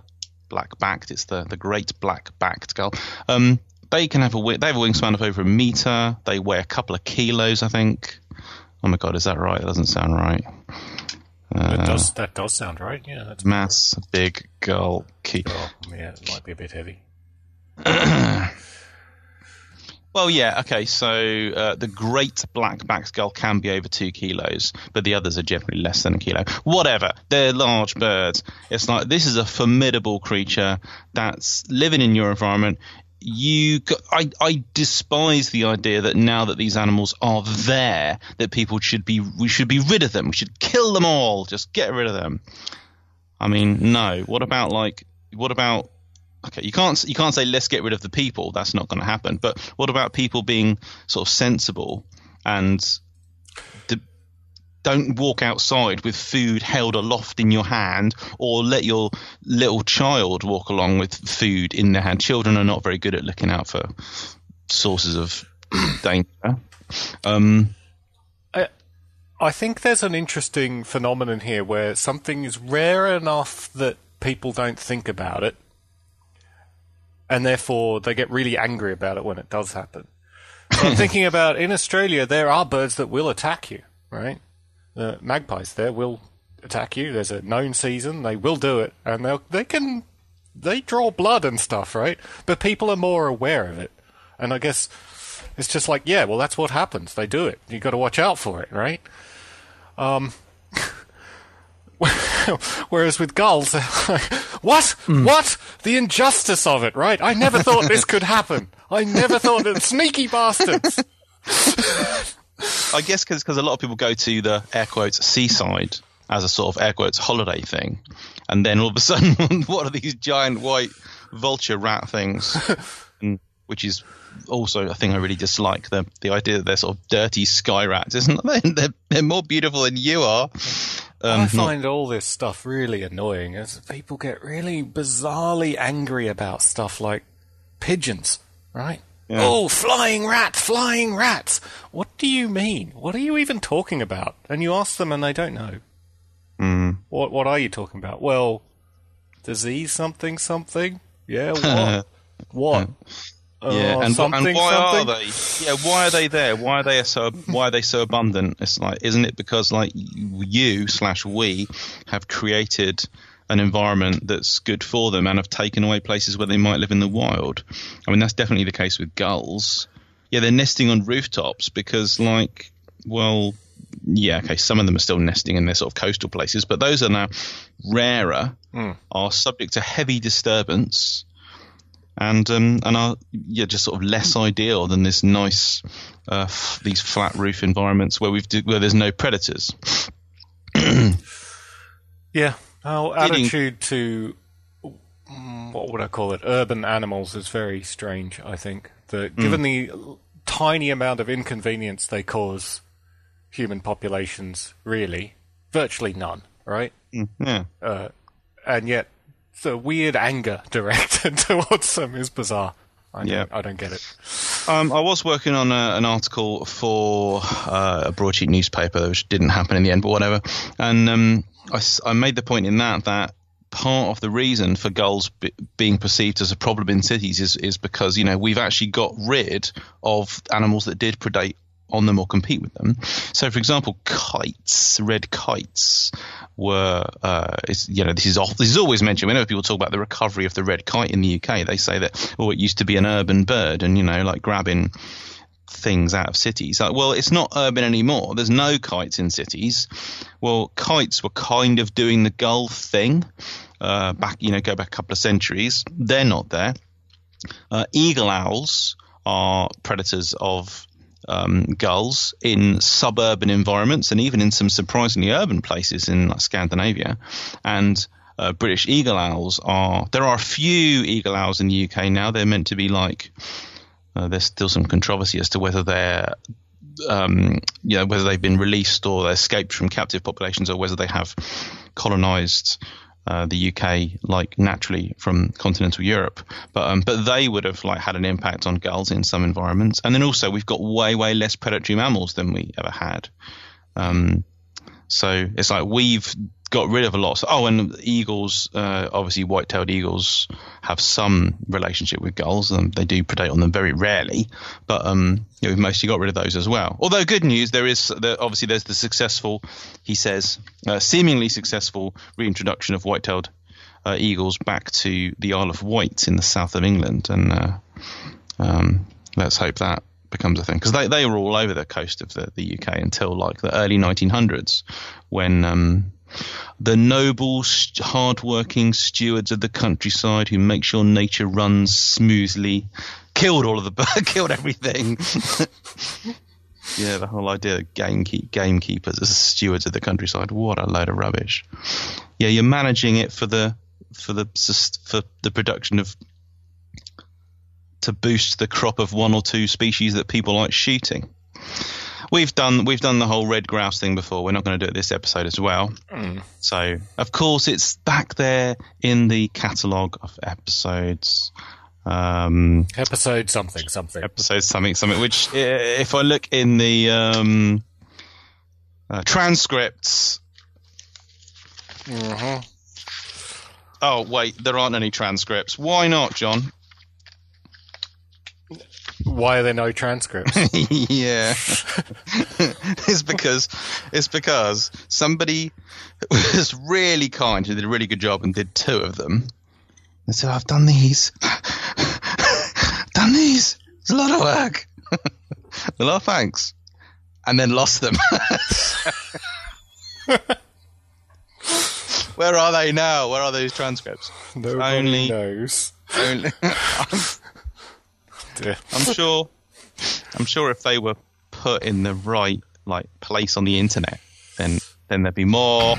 black-backed. It's the the great black-backed gull. Um, they can have a they have a wingspan of over a meter. They weigh a couple of kilos, I think. Oh my god, is that right? That doesn't sound right. that does that does sound right. Yeah, that's Mass big gull key. oh, yeah, it might be a bit heavy. Well, yeah, okay. So uh, the great black-backed gull can be over two kilos, but the others are generally less than a kilo. Whatever, they're large birds. It's like this is a formidable creature that's living in your environment. You, I, I despise the idea that now that these animals are there, that people should be, we should be rid of them. We should kill them all. Just get rid of them. I mean, no. What about like, what about okay, you can't you can't say let's get rid of the people. That's not going to happen. But what about people being sort of sensible and d- don't walk outside with food held aloft in your hand, or let your little child walk along with food in their hand. Children are not very good at looking out for sources of danger. Um, I think there's an interesting phenomenon here where something is rare enough that people don't think about it, and therefore they get really angry about it when it does happen. So I'm thinking about in Australia, there are birds that will attack you, right? The magpies there will attack you. There's a known season; they will do it, and they they can they draw blood and stuff, right? But people are more aware of it, and I guess it's just like, yeah, well, that's what happens. They do it. You got to watch out for it, right? Um, whereas with gulls, like, what? Mm. What? The injustice of it, right? I never thought this could happen. I never thought that sneaky bastards. I guess because a lot of people go to the air quotes seaside as a sort of air quotes holiday thing, and then all of a sudden, what are these giant white vulture rat things? and which is also a thing I really dislike. The the idea that they're sort of dirty sky rats, isn't they? They're, they're more beautiful than you are. Um, I not- find all this stuff really annoying as people get really bizarrely angry about stuff like pigeons, right? Yeah. Oh, flying rat, flying rats. What do you mean? What are you even talking about? And you ask them and they don't know. Mm. What what are you talking about? Well, disease something something? Yeah, what? what? Yeah, Uh, and, something, and why something? are they? Yeah, why are they there? Why are they so? Why are they so abundant? It's like, isn't it because like you slash we have created an environment that's good for them and have taken away places where they might live in the wild? I mean, that's definitely the case with gulls. Yeah, they're nesting on rooftops because, like, well, yeah, okay, some of them are still nesting in their sort of coastal places, but those are now rarer, are subject to heavy disturbance and um, and are yeah just sort of less ideal than this nice uh, f- these flat roof environments where we've d- where there's no predators. Yeah, our attitude to mm, what would I call it? Urban animals is very strange. I think that given the tiny amount of inconvenience they cause human populations, really, virtually none, right? Mm, yeah, Uh, and yet the weird anger directed towards them is bizarre. I don't, Yeah. I don't get it. um, I was working on a, an article for uh, a broadsheet newspaper, which didn't happen in the end, but whatever. And um, I, I made the point in that that part of the reason for gulls be, being perceived as a problem in cities is is because you know we've actually got rid of animals that did predate on them or compete with them. So, for example, kites, red kites, were uh, you know this is off, this is always mentioned whenever people talk about the recovery of the red kite in the UK. They say that oh, it used to be an urban bird, and you know like grabbing things out of cities. Like, well, it's not urban anymore. There's no kites in cities. Well, kites were kind of doing the gull thing uh, back, you know, go back a couple of centuries. They're not there. Uh, eagle owls are predators of um, gulls in suburban environments and even in some surprisingly urban places in like, Scandinavia. And uh, British eagle owls are there are a few eagle owls in the UK now. They're meant to be like uh, there's still some controversy as to whether they're um, you know, whether they've been released or they escaped from captive populations or whether they have colonized uh, the UK like naturally from continental Europe. But um, but they would have like had an impact on gulls in some environments. And then also we've got way way less predatory mammals than we ever had. Um, so it's like we've got rid of a lot. Oh, and eagles, uh, obviously white-tailed eagles have some relationship with gulls, and they do predate on them very rarely. But um, you know, we've mostly got rid of those as well. Although good news, there is there, obviously there's the successful, he says, uh, seemingly successful reintroduction of white-tailed uh, eagles back to the Isle of Wight in the south of England, and uh, um, let's hope that becomes a thing because they, they were all over the coast of the, the UK until like the early 1900s when um, the noble, hard-working stewards of the countryside who make sure nature runs smoothly killed all of the killed everything. yeah, the whole idea of gamekeep, gamekeepers as stewards of the countryside. What a load of rubbish. Yeah, you're managing it for the for the for the production of to boost the crop of one or two species that people like shooting. We've done we've done the whole red grouse thing before. We're not going to do it this episode as well. So of course it's back there in the catalogue of episodes. Um, Episode something something. episode something something. Which if I look in the um, uh, transcripts. Oh wait, there aren't any transcripts. Why not, John? Why are there no transcripts? yeah. it's because it's because somebody was really kind who did a really good job and did two of them. And so I've done these. done these. It's a lot of work. a lot of thanks. And then lost them. Where are they now? Where are those transcripts? Nobody Only- knows. Only, Dear. I'm sure. I'm sure if they were put in the right like place on the internet, then then there'd be more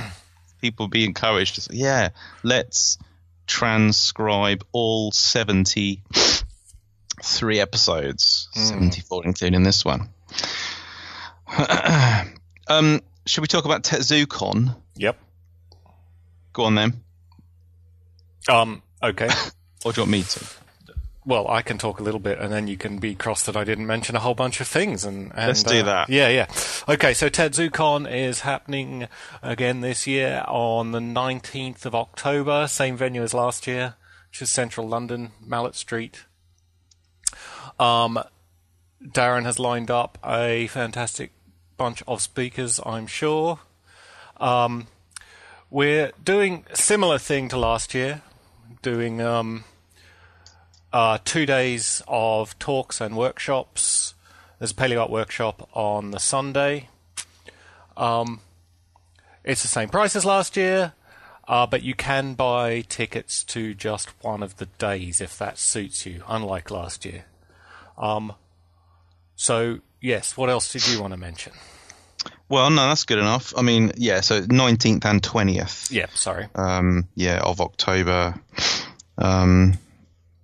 people be encouraged to say, yeah, let's transcribe all 70 three episodes, 74 including this one. um, should we talk about TetZooCon? Yep. Go on then. Um. Okay. Or do you want me to? Well, I can talk a little bit, and then you can be cross that I didn't mention a whole bunch of things. And, and Let's do uh, that. Yeah, yeah. Okay, so TetZooCon is happening again this year on the 19th of October, same venue as last year, which is Central London, Malet Street. Um, Darren has lined up a fantastic bunch of speakers, I'm sure. Um, we're doing a similar thing to last year, doing um, uh, two days of talks and workshops. There's a paleo art workshop on the Sunday. Um, it's the same price as last year, uh, but you can buy tickets to just one of the days if that suits you, unlike last year. Um, so, yes, what else did you want to mention? Well, no, that's good enough. I mean, yeah, so 19th and 20th. Yeah, sorry. um, yeah, of October. Um,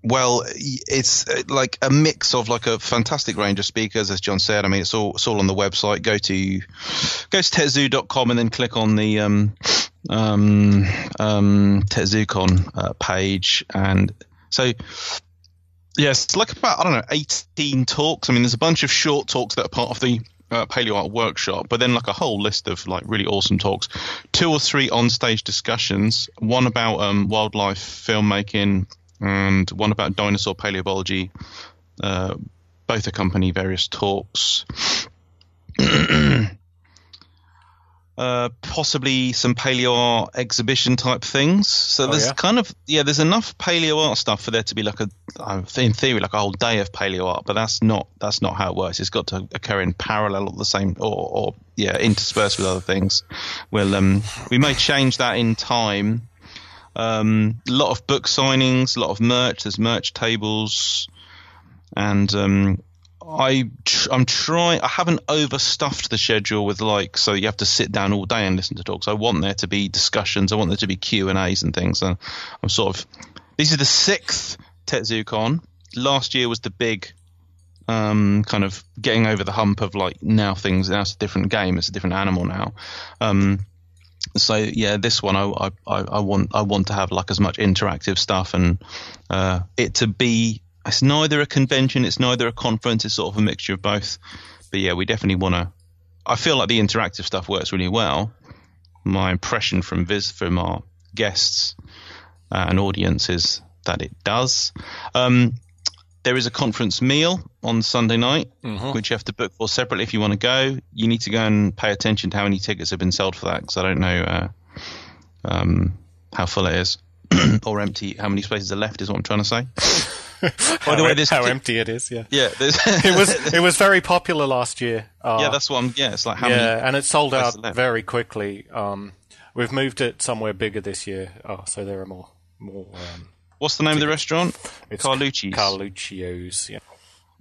well, it's uh, like a mix of like a fantastic range of speakers, as John said. I mean, it's all it's all on the website. Go to go to tetzoo.com and then click on the um, um, um, TetZooCon uh, page, and so yes, it's like about I don't know, eighteen talks. I mean, there's a bunch of short talks that are part of the uh, paleo art workshop, but then like a whole list of like really awesome talks, two or three on-stage discussions, one about um, wildlife filmmaking and one about dinosaur paleobiology. Uh, both accompany various talks. Uh, possibly some paleo art exhibition type things. So Oh, there's yeah? kind of yeah, there's enough paleo art stuff for there to be like a, uh, in theory, like a whole day of paleo art. But that's not that's not how it works. It's got to occur in parallel at the same, or, or yeah, interspersed with other things. Well, um, we may change that in time. Um, a lot of book signings, a lot of merch. There's merch tables, and um, I tr- I'm trying. I haven't overstuffed the schedule with like so you have to sit down all day and listen to talks. I want there to be discussions. I want there to be Q and A's and things. And I'm sort of. This is the sixth TetZooCon. Last year was the big. Um, kind of getting over the hump of like now things now it's a different game it's a different animal now um, so yeah, this one I, I, I want I want to have like as much interactive stuff and uh, it to be. It's neither a convention, it's neither a conference. It's sort of a mixture of both. But yeah, we definitely want to. I feel like the interactive stuff works really well. My impression from vis from our guests uh, and audience is that it does. Um, there is a conference meal on Sunday night, which you have to book for separately if you want to go. You need to go and pay attention to how many tickets have been sold for that because I don't know uh, um, how full it is or empty. How many spaces are left is what I'm trying to say. By the way, this how empty it is, yeah. Yeah, It was it was very popular last year. Uh, yeah, that's what I'm. Yeah, it's like how yeah, many. and it sold out left? very quickly. Um, we've moved it somewhere bigger this year. Oh, so there are more more. Um, What's the name of the restaurant? it's Carlucci's. Carluccio's. Yeah.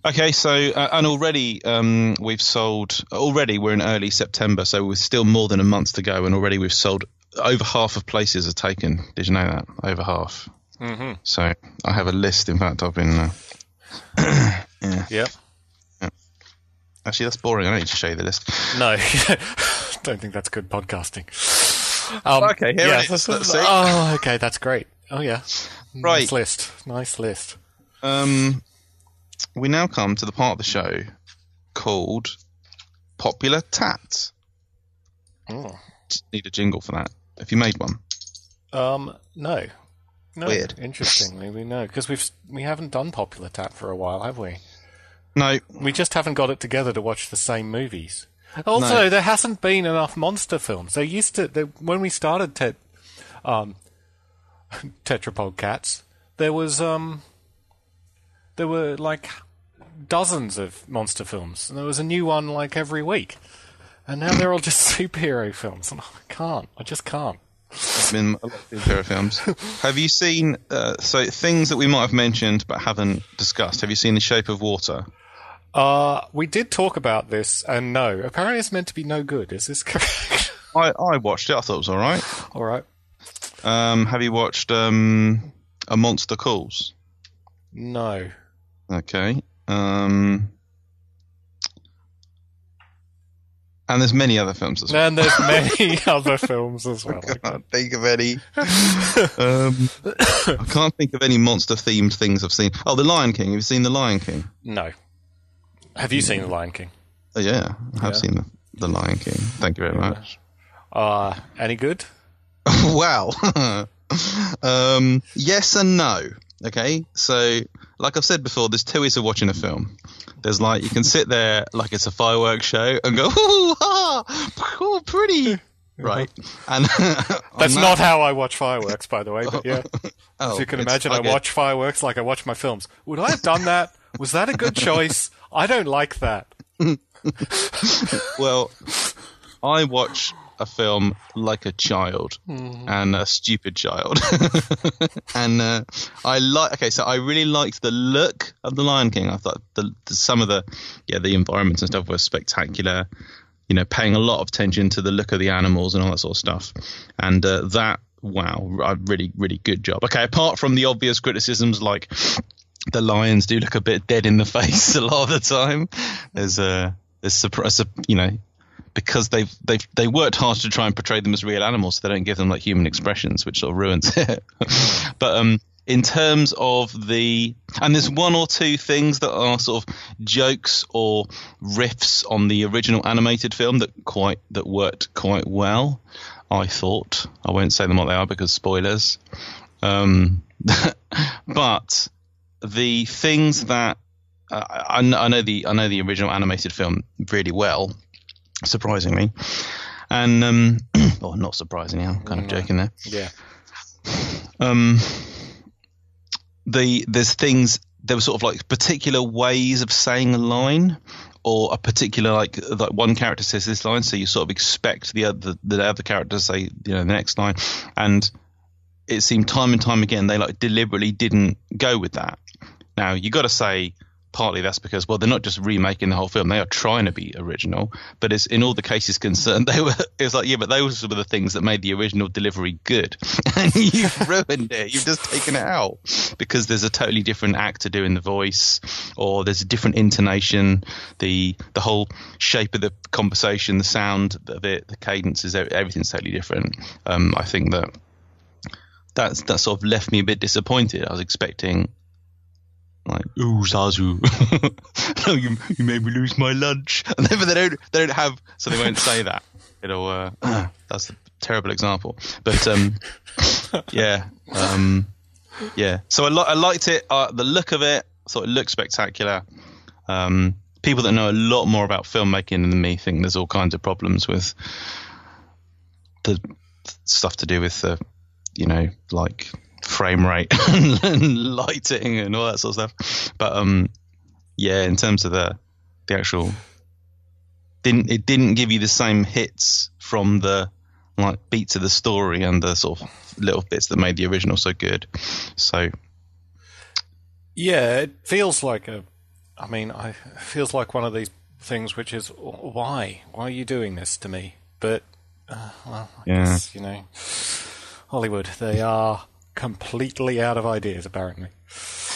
Okay, so uh, and already um, we've sold. Already we're in early September, so we're still more than a month to go, and already we've sold over half of places are taken. Did you know that? Over half. Mm-hmm. So I have a list. In fact, I've been. Uh, Yep. actually, that's boring. I don't need to show you the list. No, don't think that's good podcasting. Um, Okay, here it is. Let's see. Oh, okay, that's great. Oh yeah, Right. Nice list. Nice list. Um, we now come to the part of the show called Popular Tat. Oh. Need a jingle for that. Have you made one? Um, no. No. Weird. Interestingly, we know because we've we haven't done popular Tat for a while, have we? No. We just haven't got it together to watch the same movies. Also, No. there hasn't been enough monster films. They used to they, when we started to um, Tetrapod Cats. There was um, there were like dozens of monster films, and there was a new one like every week. And now they're all just superhero films, and I can't. I just can't. There's been a lot of superhero films. have you seen uh, so things that we might have mentioned but haven't discussed? Have you seen The Shape of Water? Uh, we did talk about this, and no, apparently it's meant to be no good. Is this correct? I, I watched it. I thought it was all right. all right. Um, have you watched um, A Monster Calls? No. Okay. Um, and there's many other films as well. And there's many other films as well. I can't think of any. um, I can't think of any monster themed things I've seen. Oh, The Lion King. Have you seen The Lion King? No. Have you seen The Lion King? Oh, yeah, I have Yeah. seen the, the Lion King. Thank you very much. Uh, any good? wow. um, yes and no. Okay, so like I've said before, there's two ways of watching a film. There's like you can sit there like it's a fireworks show and go, ooh, ah, oh, pretty, right? And That's not how I watch fireworks, by the way. But yeah, Oh, as you can imagine, I watch fireworks like I watch my films. Would I have done that? Was that a good choice? I don't like that. Well, I watch a film like a child and a stupid child, and uh, I like. Okay, so I really liked the look of the Lion King. I thought the, the some of the yeah the environments and stuff were spectacular. You know, paying a lot of attention to the look of the animals and all that sort of stuff, and uh, that wow, a really really good job. Okay, apart from the obvious criticisms like the lions do look a bit dead in the face a lot of the time. There's a there's surprise, you know, because they've they've they worked hard to try and portray them as real animals, so they don't give them like human expressions, which sort of ruins it. but um, in terms of the and there's one or two things that are sort of jokes or riffs on the original animated film that quite that worked quite well. I thought I won't say them what they are because spoilers. Um, but the things that uh, I, I know the I know the original animated film really well, surprisingly, and um, well, not surprisingly, I'm kind of joking there. Yeah. Um, the there's things there were sort of like particular ways of saying a line. Or a particular like like one character says this line, so you sort of expect the other the other character to say you know the next line, and it seemed time and time again they like deliberately didn't go with that. Now you got to say partly that's because well they're not just remaking the whole film they are trying to be original but it's in all the cases concerned they were it's like yeah but those were the things that made the original delivery good. And you've ruined it. You've just taken it out because there's a totally different actor doing the voice or there's a different intonation. The the whole shape of the conversation the sound of it the cadence is everything's totally different. Um, I think that that's that sort of left me a bit disappointed. I was expecting like, ooh, Zazu, no, you you made me lose my lunch. And then, but they don't they don't have, so they won't say that. It'll uh, that's a terrible example. But um, yeah, um, yeah. So I li- I liked it. Uh, the look of it, I thought it looked spectacular. Um, people that know a lot more about filmmaking than me think there's all kinds of problems with the stuff to do with the you know, like frame rate and lighting and all that sort of stuff. But um, yeah, in terms of the the actual didn't it didn't give you the same hits from the like beats of the story and the sort of little bits that made the original so good. So Yeah, it feels like a. I mean, I it feels like one of these things which is why why are you doing this to me? But uh, well, I Yeah. guess you know, Hollywood they are completely out of ideas apparently.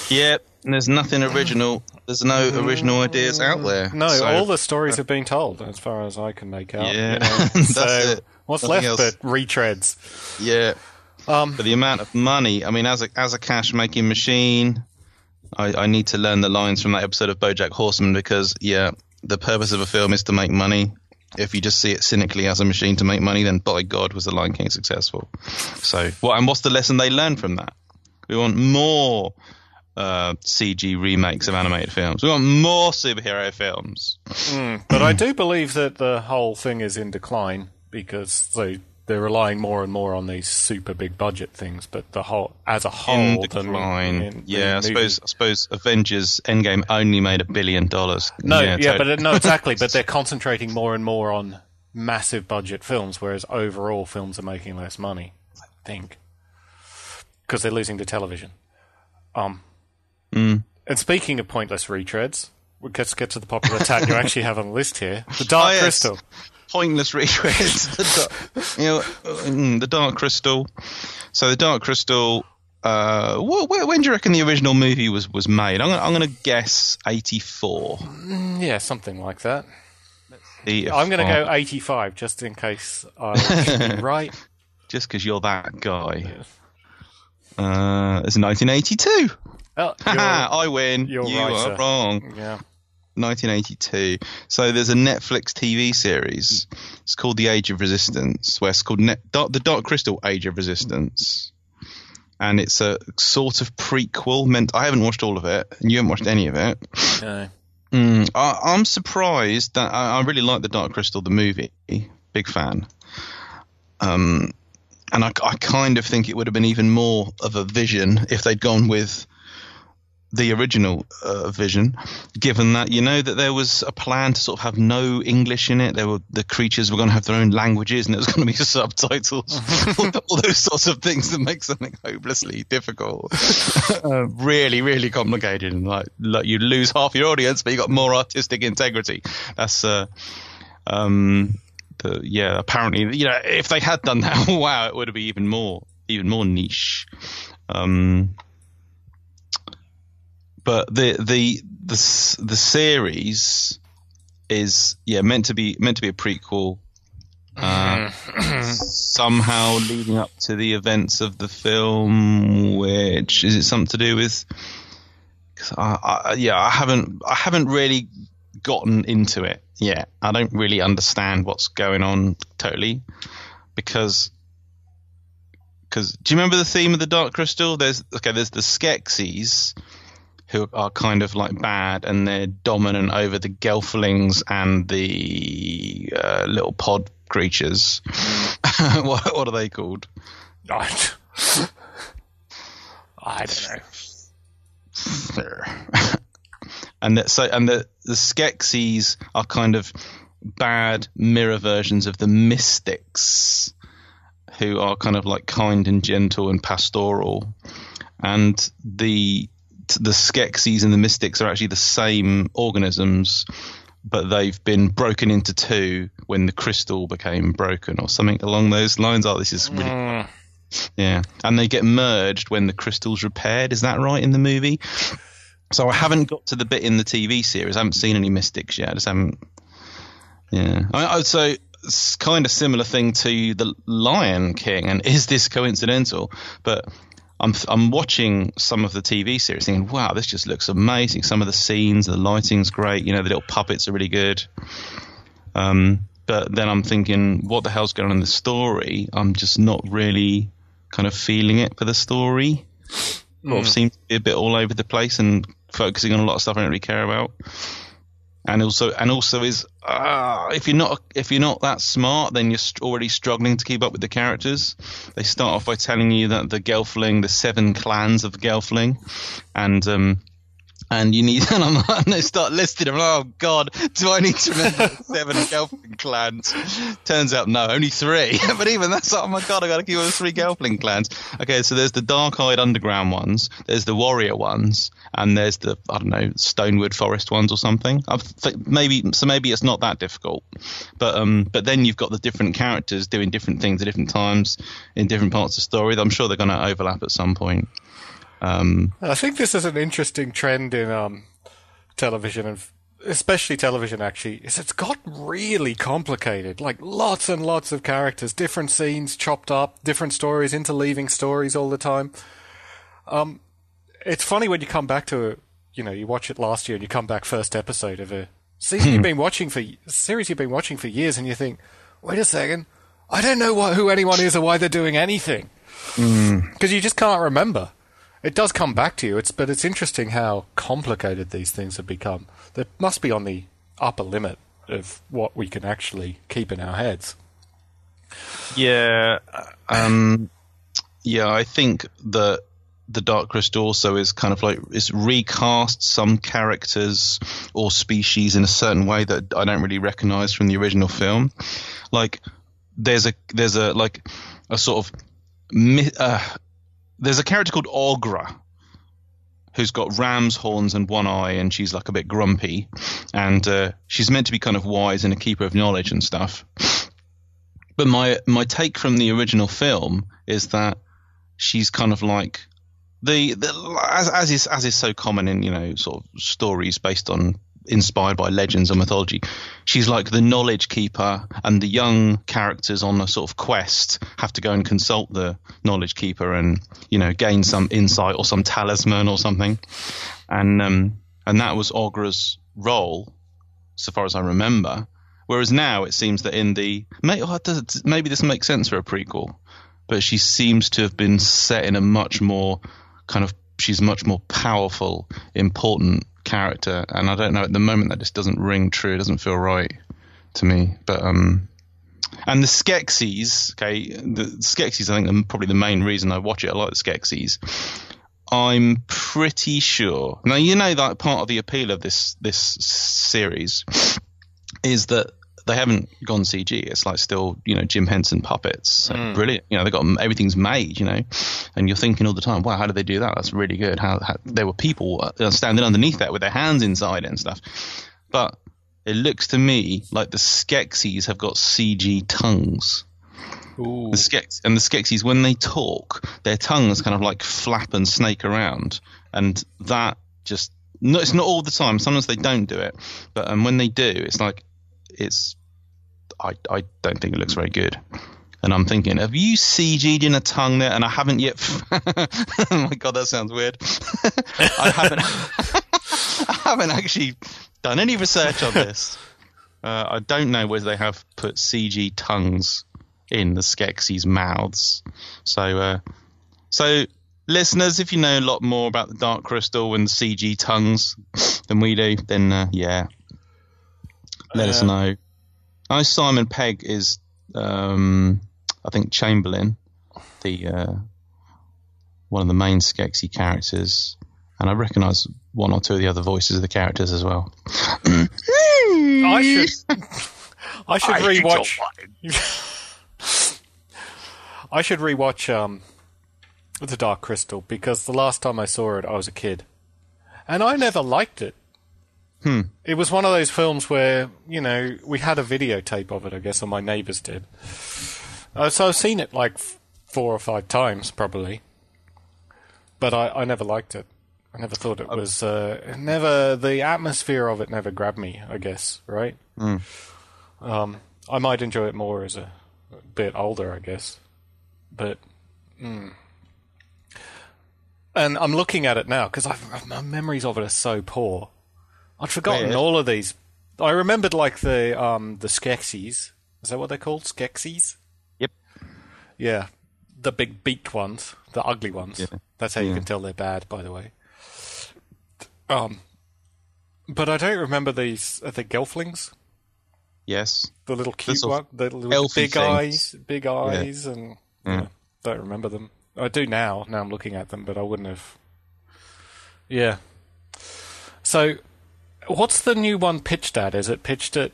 yeah, there's nothing original. There's no original ideas out there. No, So- all the stories have been told, as far as I can make out. Yeah, you know. so it. what's Nothing left else. but retreads? Yeah. Um, But the amount of money, I mean, as a as a cash making machine, I, I need to learn the lines from that episode of BoJack Horseman because yeah, the purpose of a film is to make money. If you just see it cynically as a machine to make money, then by God was the Lion King successful. So, well, and what's the lesson they learned from that? We want more uh, CG remakes of animated films. We want more superhero films. But I do believe that the whole thing is in decline because they they're relying more and more on these super big budget things. But the whole, as a whole, In the- decline. in- the yeah, I suppose I suppose Avengers Endgame only made a billion dollars. No, yeah, totally. but no, exactly. But they're concentrating more and more on massive budget films, whereas overall films are making less money. I think because they're losing to television. Um, Mm. and speaking of pointless retreads, let's get to the popular Tat you actually have on the list here: the Dark Oh, yes. Crystal. Pointless retreads. the, you know, mm, the Dark Crystal. So the Dark Crystal. uh, wh- wh- when do you reckon the original movie was was made? I'm gonna, I'm gonna guess 84. Yeah, something like that. I'm going to oh, go 85 just in case I'm right. just because you're that guy. Uh, it's 1982. Oh, I win. you're you right, are sir. wrong. yeah. 1982. So there's a Netflix TV series. It's called The Age of Resistance, where it's called ne- Dark, The Dark Crystal Age of Resistance. And it's a sort of prequel. Meant I haven't watched all of it, and you haven't watched any of it. No. Mm, I, I'm surprised that I, I really like the Dark Crystal, the movie. Big fan. Um, and I, I kind of think it would have been even more of a vision if they'd gone with the original uh, vision, given that you know that there was a plan to sort of have no English in it. There were the creatures were going to have their own languages, and it was going to be subtitles. all, all those sorts of things that make something hopelessly difficult, uh, really, really complicated, and like, like you lose half your audience, but you got more artistic integrity. That's uh, um, the yeah. Apparently, you know, if they had done that, wow, it would have been even more, even more niche. Um, but the the the the series is yeah meant to be meant to be a prequel. Uh, somehow leading up to the events of the film, which is it something to do with? 'cause I, I, yeah, I haven't I haven't really gotten into it yet. I don't really understand what's going on totally because because do you remember the theme of the Dark Crystal? There's okay, there's the Skeksis who are kind of like bad and they're dominant over the Gelflings and the uh, little pod creatures. what, what are they called? I, don't know. and that, so and the the Skeksis are kind of bad mirror versions of the mystics who are kind of like kind and gentle and pastoral and the the Skeksis and the mystics are actually the same organisms but they've been broken into two when the crystal became broken or something along those lines oh this is really Mm, yeah, and they get merged when the crystal's repaired. Is that right in the movie? So I haven't got to the bit in the TV series. I haven't seen any mystics yet. I just haven't. Yeah, I, I would say it's kind of similar thing to the Lion King. And is this coincidental? But I'm I'm watching some of the TV series, thinking, wow, this just looks amazing. Some of the scenes, the lighting's great. You know, the little puppets are really good. Um, but then I'm thinking, what the hell's going on in the story? I'm just not really kind of feeling it for the story. Sort of seems to be a bit all over the place and focusing on a lot of stuff I don't really care about. And also, and also is uh, if you're not if you're not that smart, then you're already struggling to keep up with the characters. They start off by telling you that the Gelfling, the seven clans of the Gelfling, and um, and you need and, I'm, and they start listing them. Oh God, do I need to remember seven Gelfling clans? Turns out no, only three. but even that's oh my God, I got to keep all three Gelfling clans. Okay, so there's the dark-eyed underground ones, there's the warrior ones, and there's the I don't know Stonewood Forest ones or something. Think maybe so maybe it's not that difficult, but um but then you've got the different characters doing different things at different times in different parts of the story. I'm sure they're going to overlap at some point. Um, I think this is an interesting trend in um, television, and especially television. Actually, is it's got really complicated. Like lots and lots of characters, different scenes chopped up, different stories, interleaving stories all the time. Um, it's funny when you come back to it. You know, you watch it last year, and you come back first episode of a season you've been watching for a series you've been watching for years, and you think, wait a second, I don't know what, who anyone is or why they're doing anything because you just can't remember. It does come back to you. It's but it's interesting how complicated these things have become. They must be on the upper limit of what we can actually keep in our heads. Yeah, um, yeah. I think that the Dark Crystal also is kind of like it's recast some characters or species in a certain way that I don't really recognize from the original film. Like there's a there's a like a sort of uh, there's a character called Aughra who's got ram's horns and one eye, and she's like a bit grumpy, and uh, she's meant to be kind of wise and a keeper of knowledge and stuff. But my my take from the original film is that she's kind of like the, the as, as is as is so common in you know sort of stories based on inspired by legends and mythology. She's like the knowledge keeper, and the young characters on a sort of quest have to go and consult the knowledge keeper and you know gain some insight or some talisman or something. And um, and that was Aughra's role, so far as I remember. Whereas now it seems that in the oh, maybe this makes sense for a prequel, but she seems to have been set in a much more kind of she's much more powerful, important character, and I don't know at the moment that just doesn't ring true. It doesn't feel right to me. But um, and the Skeksis, okay, the Skeksis I think are probably the main reason I watch it. I like the Skeksis. I'm pretty sure. Now you know that part of the appeal of this this series is that they haven't gone CG. It's like still, you know, Jim Henson puppets. Mm. Brilliant. You know, they got everything's made. You know, and you're thinking all the time, wow, how did they do that? That's really good. How, how there were people uh, standing underneath that with their hands inside and stuff. But it looks to me like the Skeksis have got CG tongues. Ooh. The Skex and the Skeksis, when they talk, their tongues kind of like flap and snake around, and that just no, it's not all the time. Sometimes they don't do it, but um, when they do, it's like it's I I don't think it looks very good. And I'm thinking, have you CG'd in a tongue there? And I haven't yet. oh my god, that sounds weird. I haven't. I haven't actually done any research on this. Uh, I don't know whether they have put CG tongues in the Skeksis' mouths. So, uh, so listeners, if you know a lot more about the Dark Crystal and the CG tongues than we do, then uh, yeah, let us know. I know Simon Pegg is, um, I think Chamberlain, the uh, one of the main Skeksy characters, and I recognise one or two of the other voices of the characters as well. I should, I should rewatch. I should rewatch um, the Dark Crystal because the last time I saw it, I was a kid, and I never liked it. Hmm. It was one of those films where, you know, we had a videotape of it, I guess, or my neighbours did. Uh, so I've seen it like f- four or five times, probably. But I, I never liked it. I never thought it was. Uh, never. The atmosphere of it never grabbed me, I guess, right? Hmm. Um, I might enjoy it more as a, a bit older, I guess. But. Mm. And I'm looking at it now because my memories of it are so poor. I'd forgotten Weird. all of these. I remembered like the um the Skeksis. Is that what they're called? Skeksis? Yep. Yeah. The big beaked ones, the ugly ones. Yeah. That's how you can tell they're bad, by the way. Um, but I don't remember these. Are they Gelflings? Yes. The little cute sort one, the little big things. eyes, big eyes, and Yeah. yeah, don't remember them. I do now. Now I'm looking at them, but I wouldn't have. Yeah. So, what's the new one pitched at? Is it pitched at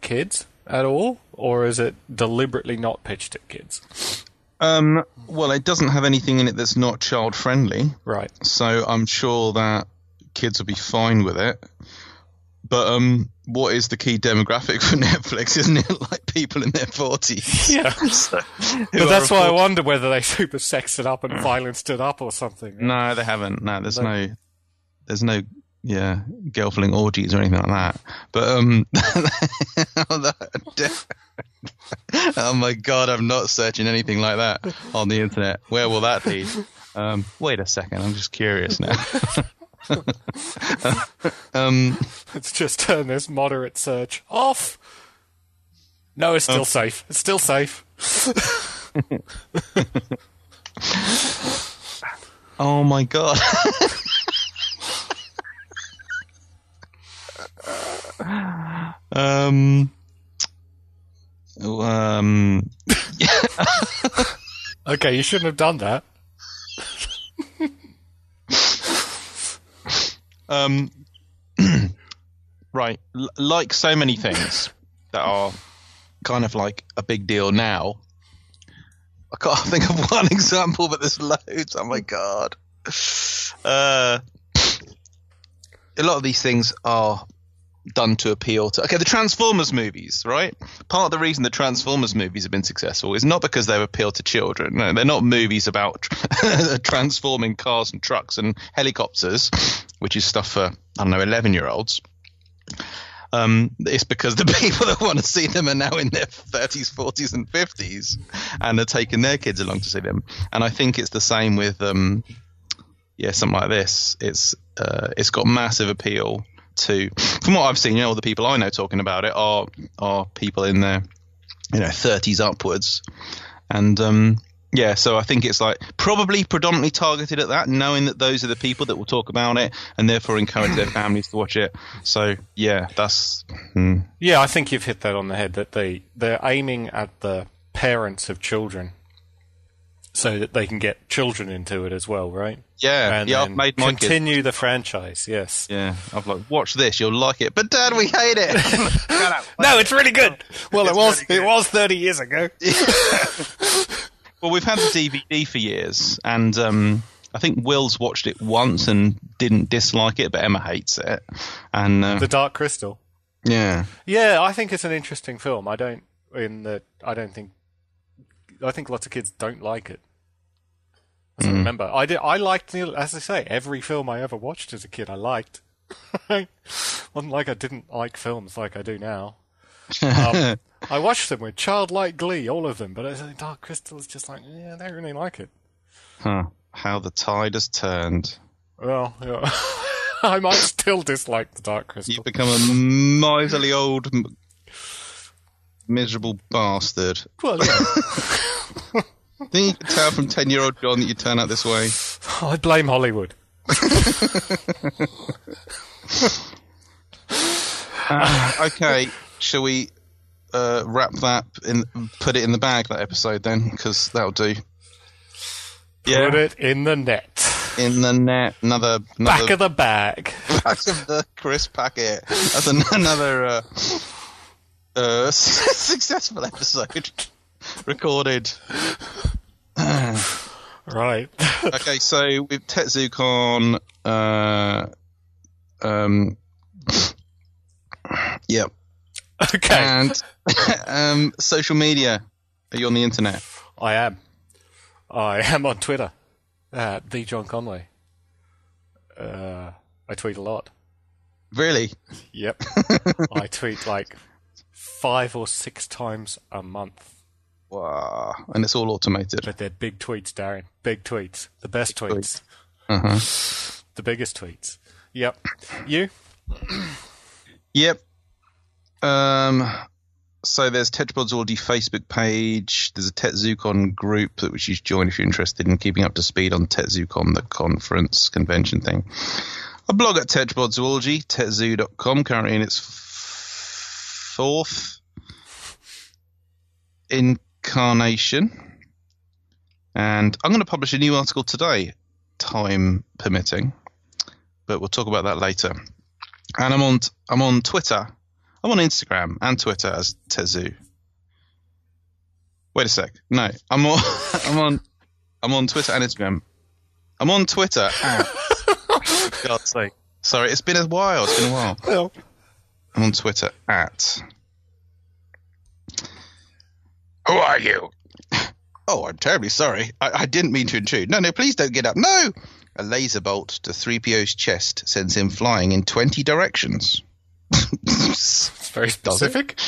kids at all, or is it deliberately not pitched at kids? Um, well, it doesn't have anything in it that's not child friendly, Right. so I'm sure that kids will be fine with it. But um, what is the key demographic for Netflix? Isn't it like people in their forties? Yeah. so, But that's why I wonder whether they super sexed it up and violenced it up or something. No, they haven't. No, there's No. no, there's no, yeah, Gelfling orgies or anything like that. But um, oh my god, I'm not searching anything like that on the internet. Where will that be? Um, wait a second, I'm just curious now. um, Let's just turn this moderate search off. No, it's still Oh. safe. It's still safe. oh my god. Um. Um. Okay, you shouldn't have done that. Um, right, L- like so many things that are kind of like a big deal now. I can't think of one example, but there's loads. Oh my god! Uh, a lot of these things are done to appeal to okay the Transformers movies, right? Part of the reason the Transformers movies have been successful is not because they've appealed to children. No, they're not movies about transforming cars and trucks and helicopters, which is stuff for I don't know eleven year olds. Um, it's because the people that want to see them are now in their 30s, 40s, and 50s, and are taking their kids along to see them. And I think it's the same with, um, yeah, something like this. It's uh, it's got massive appeal to, from what I've seen, you know, all the people I know talking about it are are people in their, you know, 30s upwards, and um, yeah, so I think it's like probably predominantly targeted at that, knowing that those are the people that will talk about it and therefore encourage their families to watch it. So yeah, that's hmm. Yeah, I think you've hit that on the head. That they they're aiming at the parents of children, so that they can get children into it as well, right? yeah, And yeah. I've made my kids. continue the franchise. Yes. Yeah, I've like watch this, you'll like it. But Dad, we hate it. Shut up. No, it's really good. Well, it was really it was thirty years ago. Well, we've had the DVD for years, and um, I think Will's watched it once and didn't dislike it, but Emma hates it. And uh, The Dark Crystal. yeah, Yeah, I think it's an interesting film. I don't in the I don't think I think lots of kids don't like it. I don't remember. I did. I liked Neil. As I say, every film I ever watched as a kid, I liked. wasn't like I didn't like films like I do now. Um, I watched them with childlike glee, all of them. But I said, Dark Crystal is just like, yeah, I don't really like it. huh. how the tide has turned. Well, yeah. I might still dislike the Dark Crystal. You've become a miserly old, miserable bastard. Well, yeah. Think you could tell from ten-year-old John that you turn out this way? I blame Hollywood. Okay, shall we uh, wrap that in? Put it in the bag that episode then, because that'll do. Yeah, Put it in the net. in the net. Another, another Back of the bag. back of the crisp packet. That's an, another uh, uh, successful episode recorded. Right. Okay, so with TetZooCon, uh, um, yep, okay. and um, social media. Are you on the internet? I am. I am on Twitter. At the John Conway. Uh, I tweet a lot. Really? Yep. I tweet like five or six times a month. Wow. And it's all automated. But they're big tweets, Darren. Big tweets. The best tweets. Uh huh. The biggest tweets. Yep. You? Yep. Um. So there's Tetrapod Zoology Facebook page. There's a TetZooCon group that which you should join if you're interested in keeping up to speed on TetZooCon, the conference convention thing. A blog at Tetrapod Zoology, tetzoo.com, currently in its fourth incarnation. And I'm going to publish a new article today, time permitting, but we'll talk about that later. And I'm on I'm on Twitter. I'm on Instagram and Twitter as Tet Zoo. Wait a sec. No, I'm on I'm on I'm on Twitter and Instagram. I'm on Twitter at God's sake. Sorry, it's been a while. It's been a while. Well, I'm on Twitter at Who are you? Oh, I'm terribly sorry. I, I didn't mean to intrude. No, no, please don't get up. No! A laser bolt to 3PO's chest sends him flying in 20 directions. it's very specific.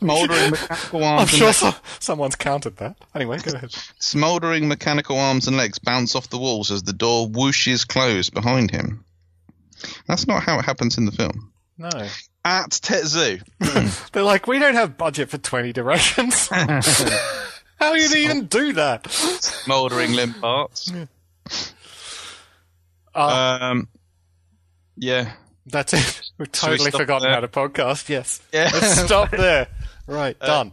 Smouldering mechanical arms. I'm sure and so- someone's counted that. Anyway, go ahead. smouldering mechanical arms and legs bounce off the walls as the door whooshes closed behind him. That's not how it happens in the film. No. At Tet Zoo. They're like, we don't have budget for 20 directions. How do you even do that? Smouldering limb parts. Uh, Um, yeah. That's it. We've Shall we totally forgotten there? how to podcast. Yes. Yeah. Let's stop there. Right, done.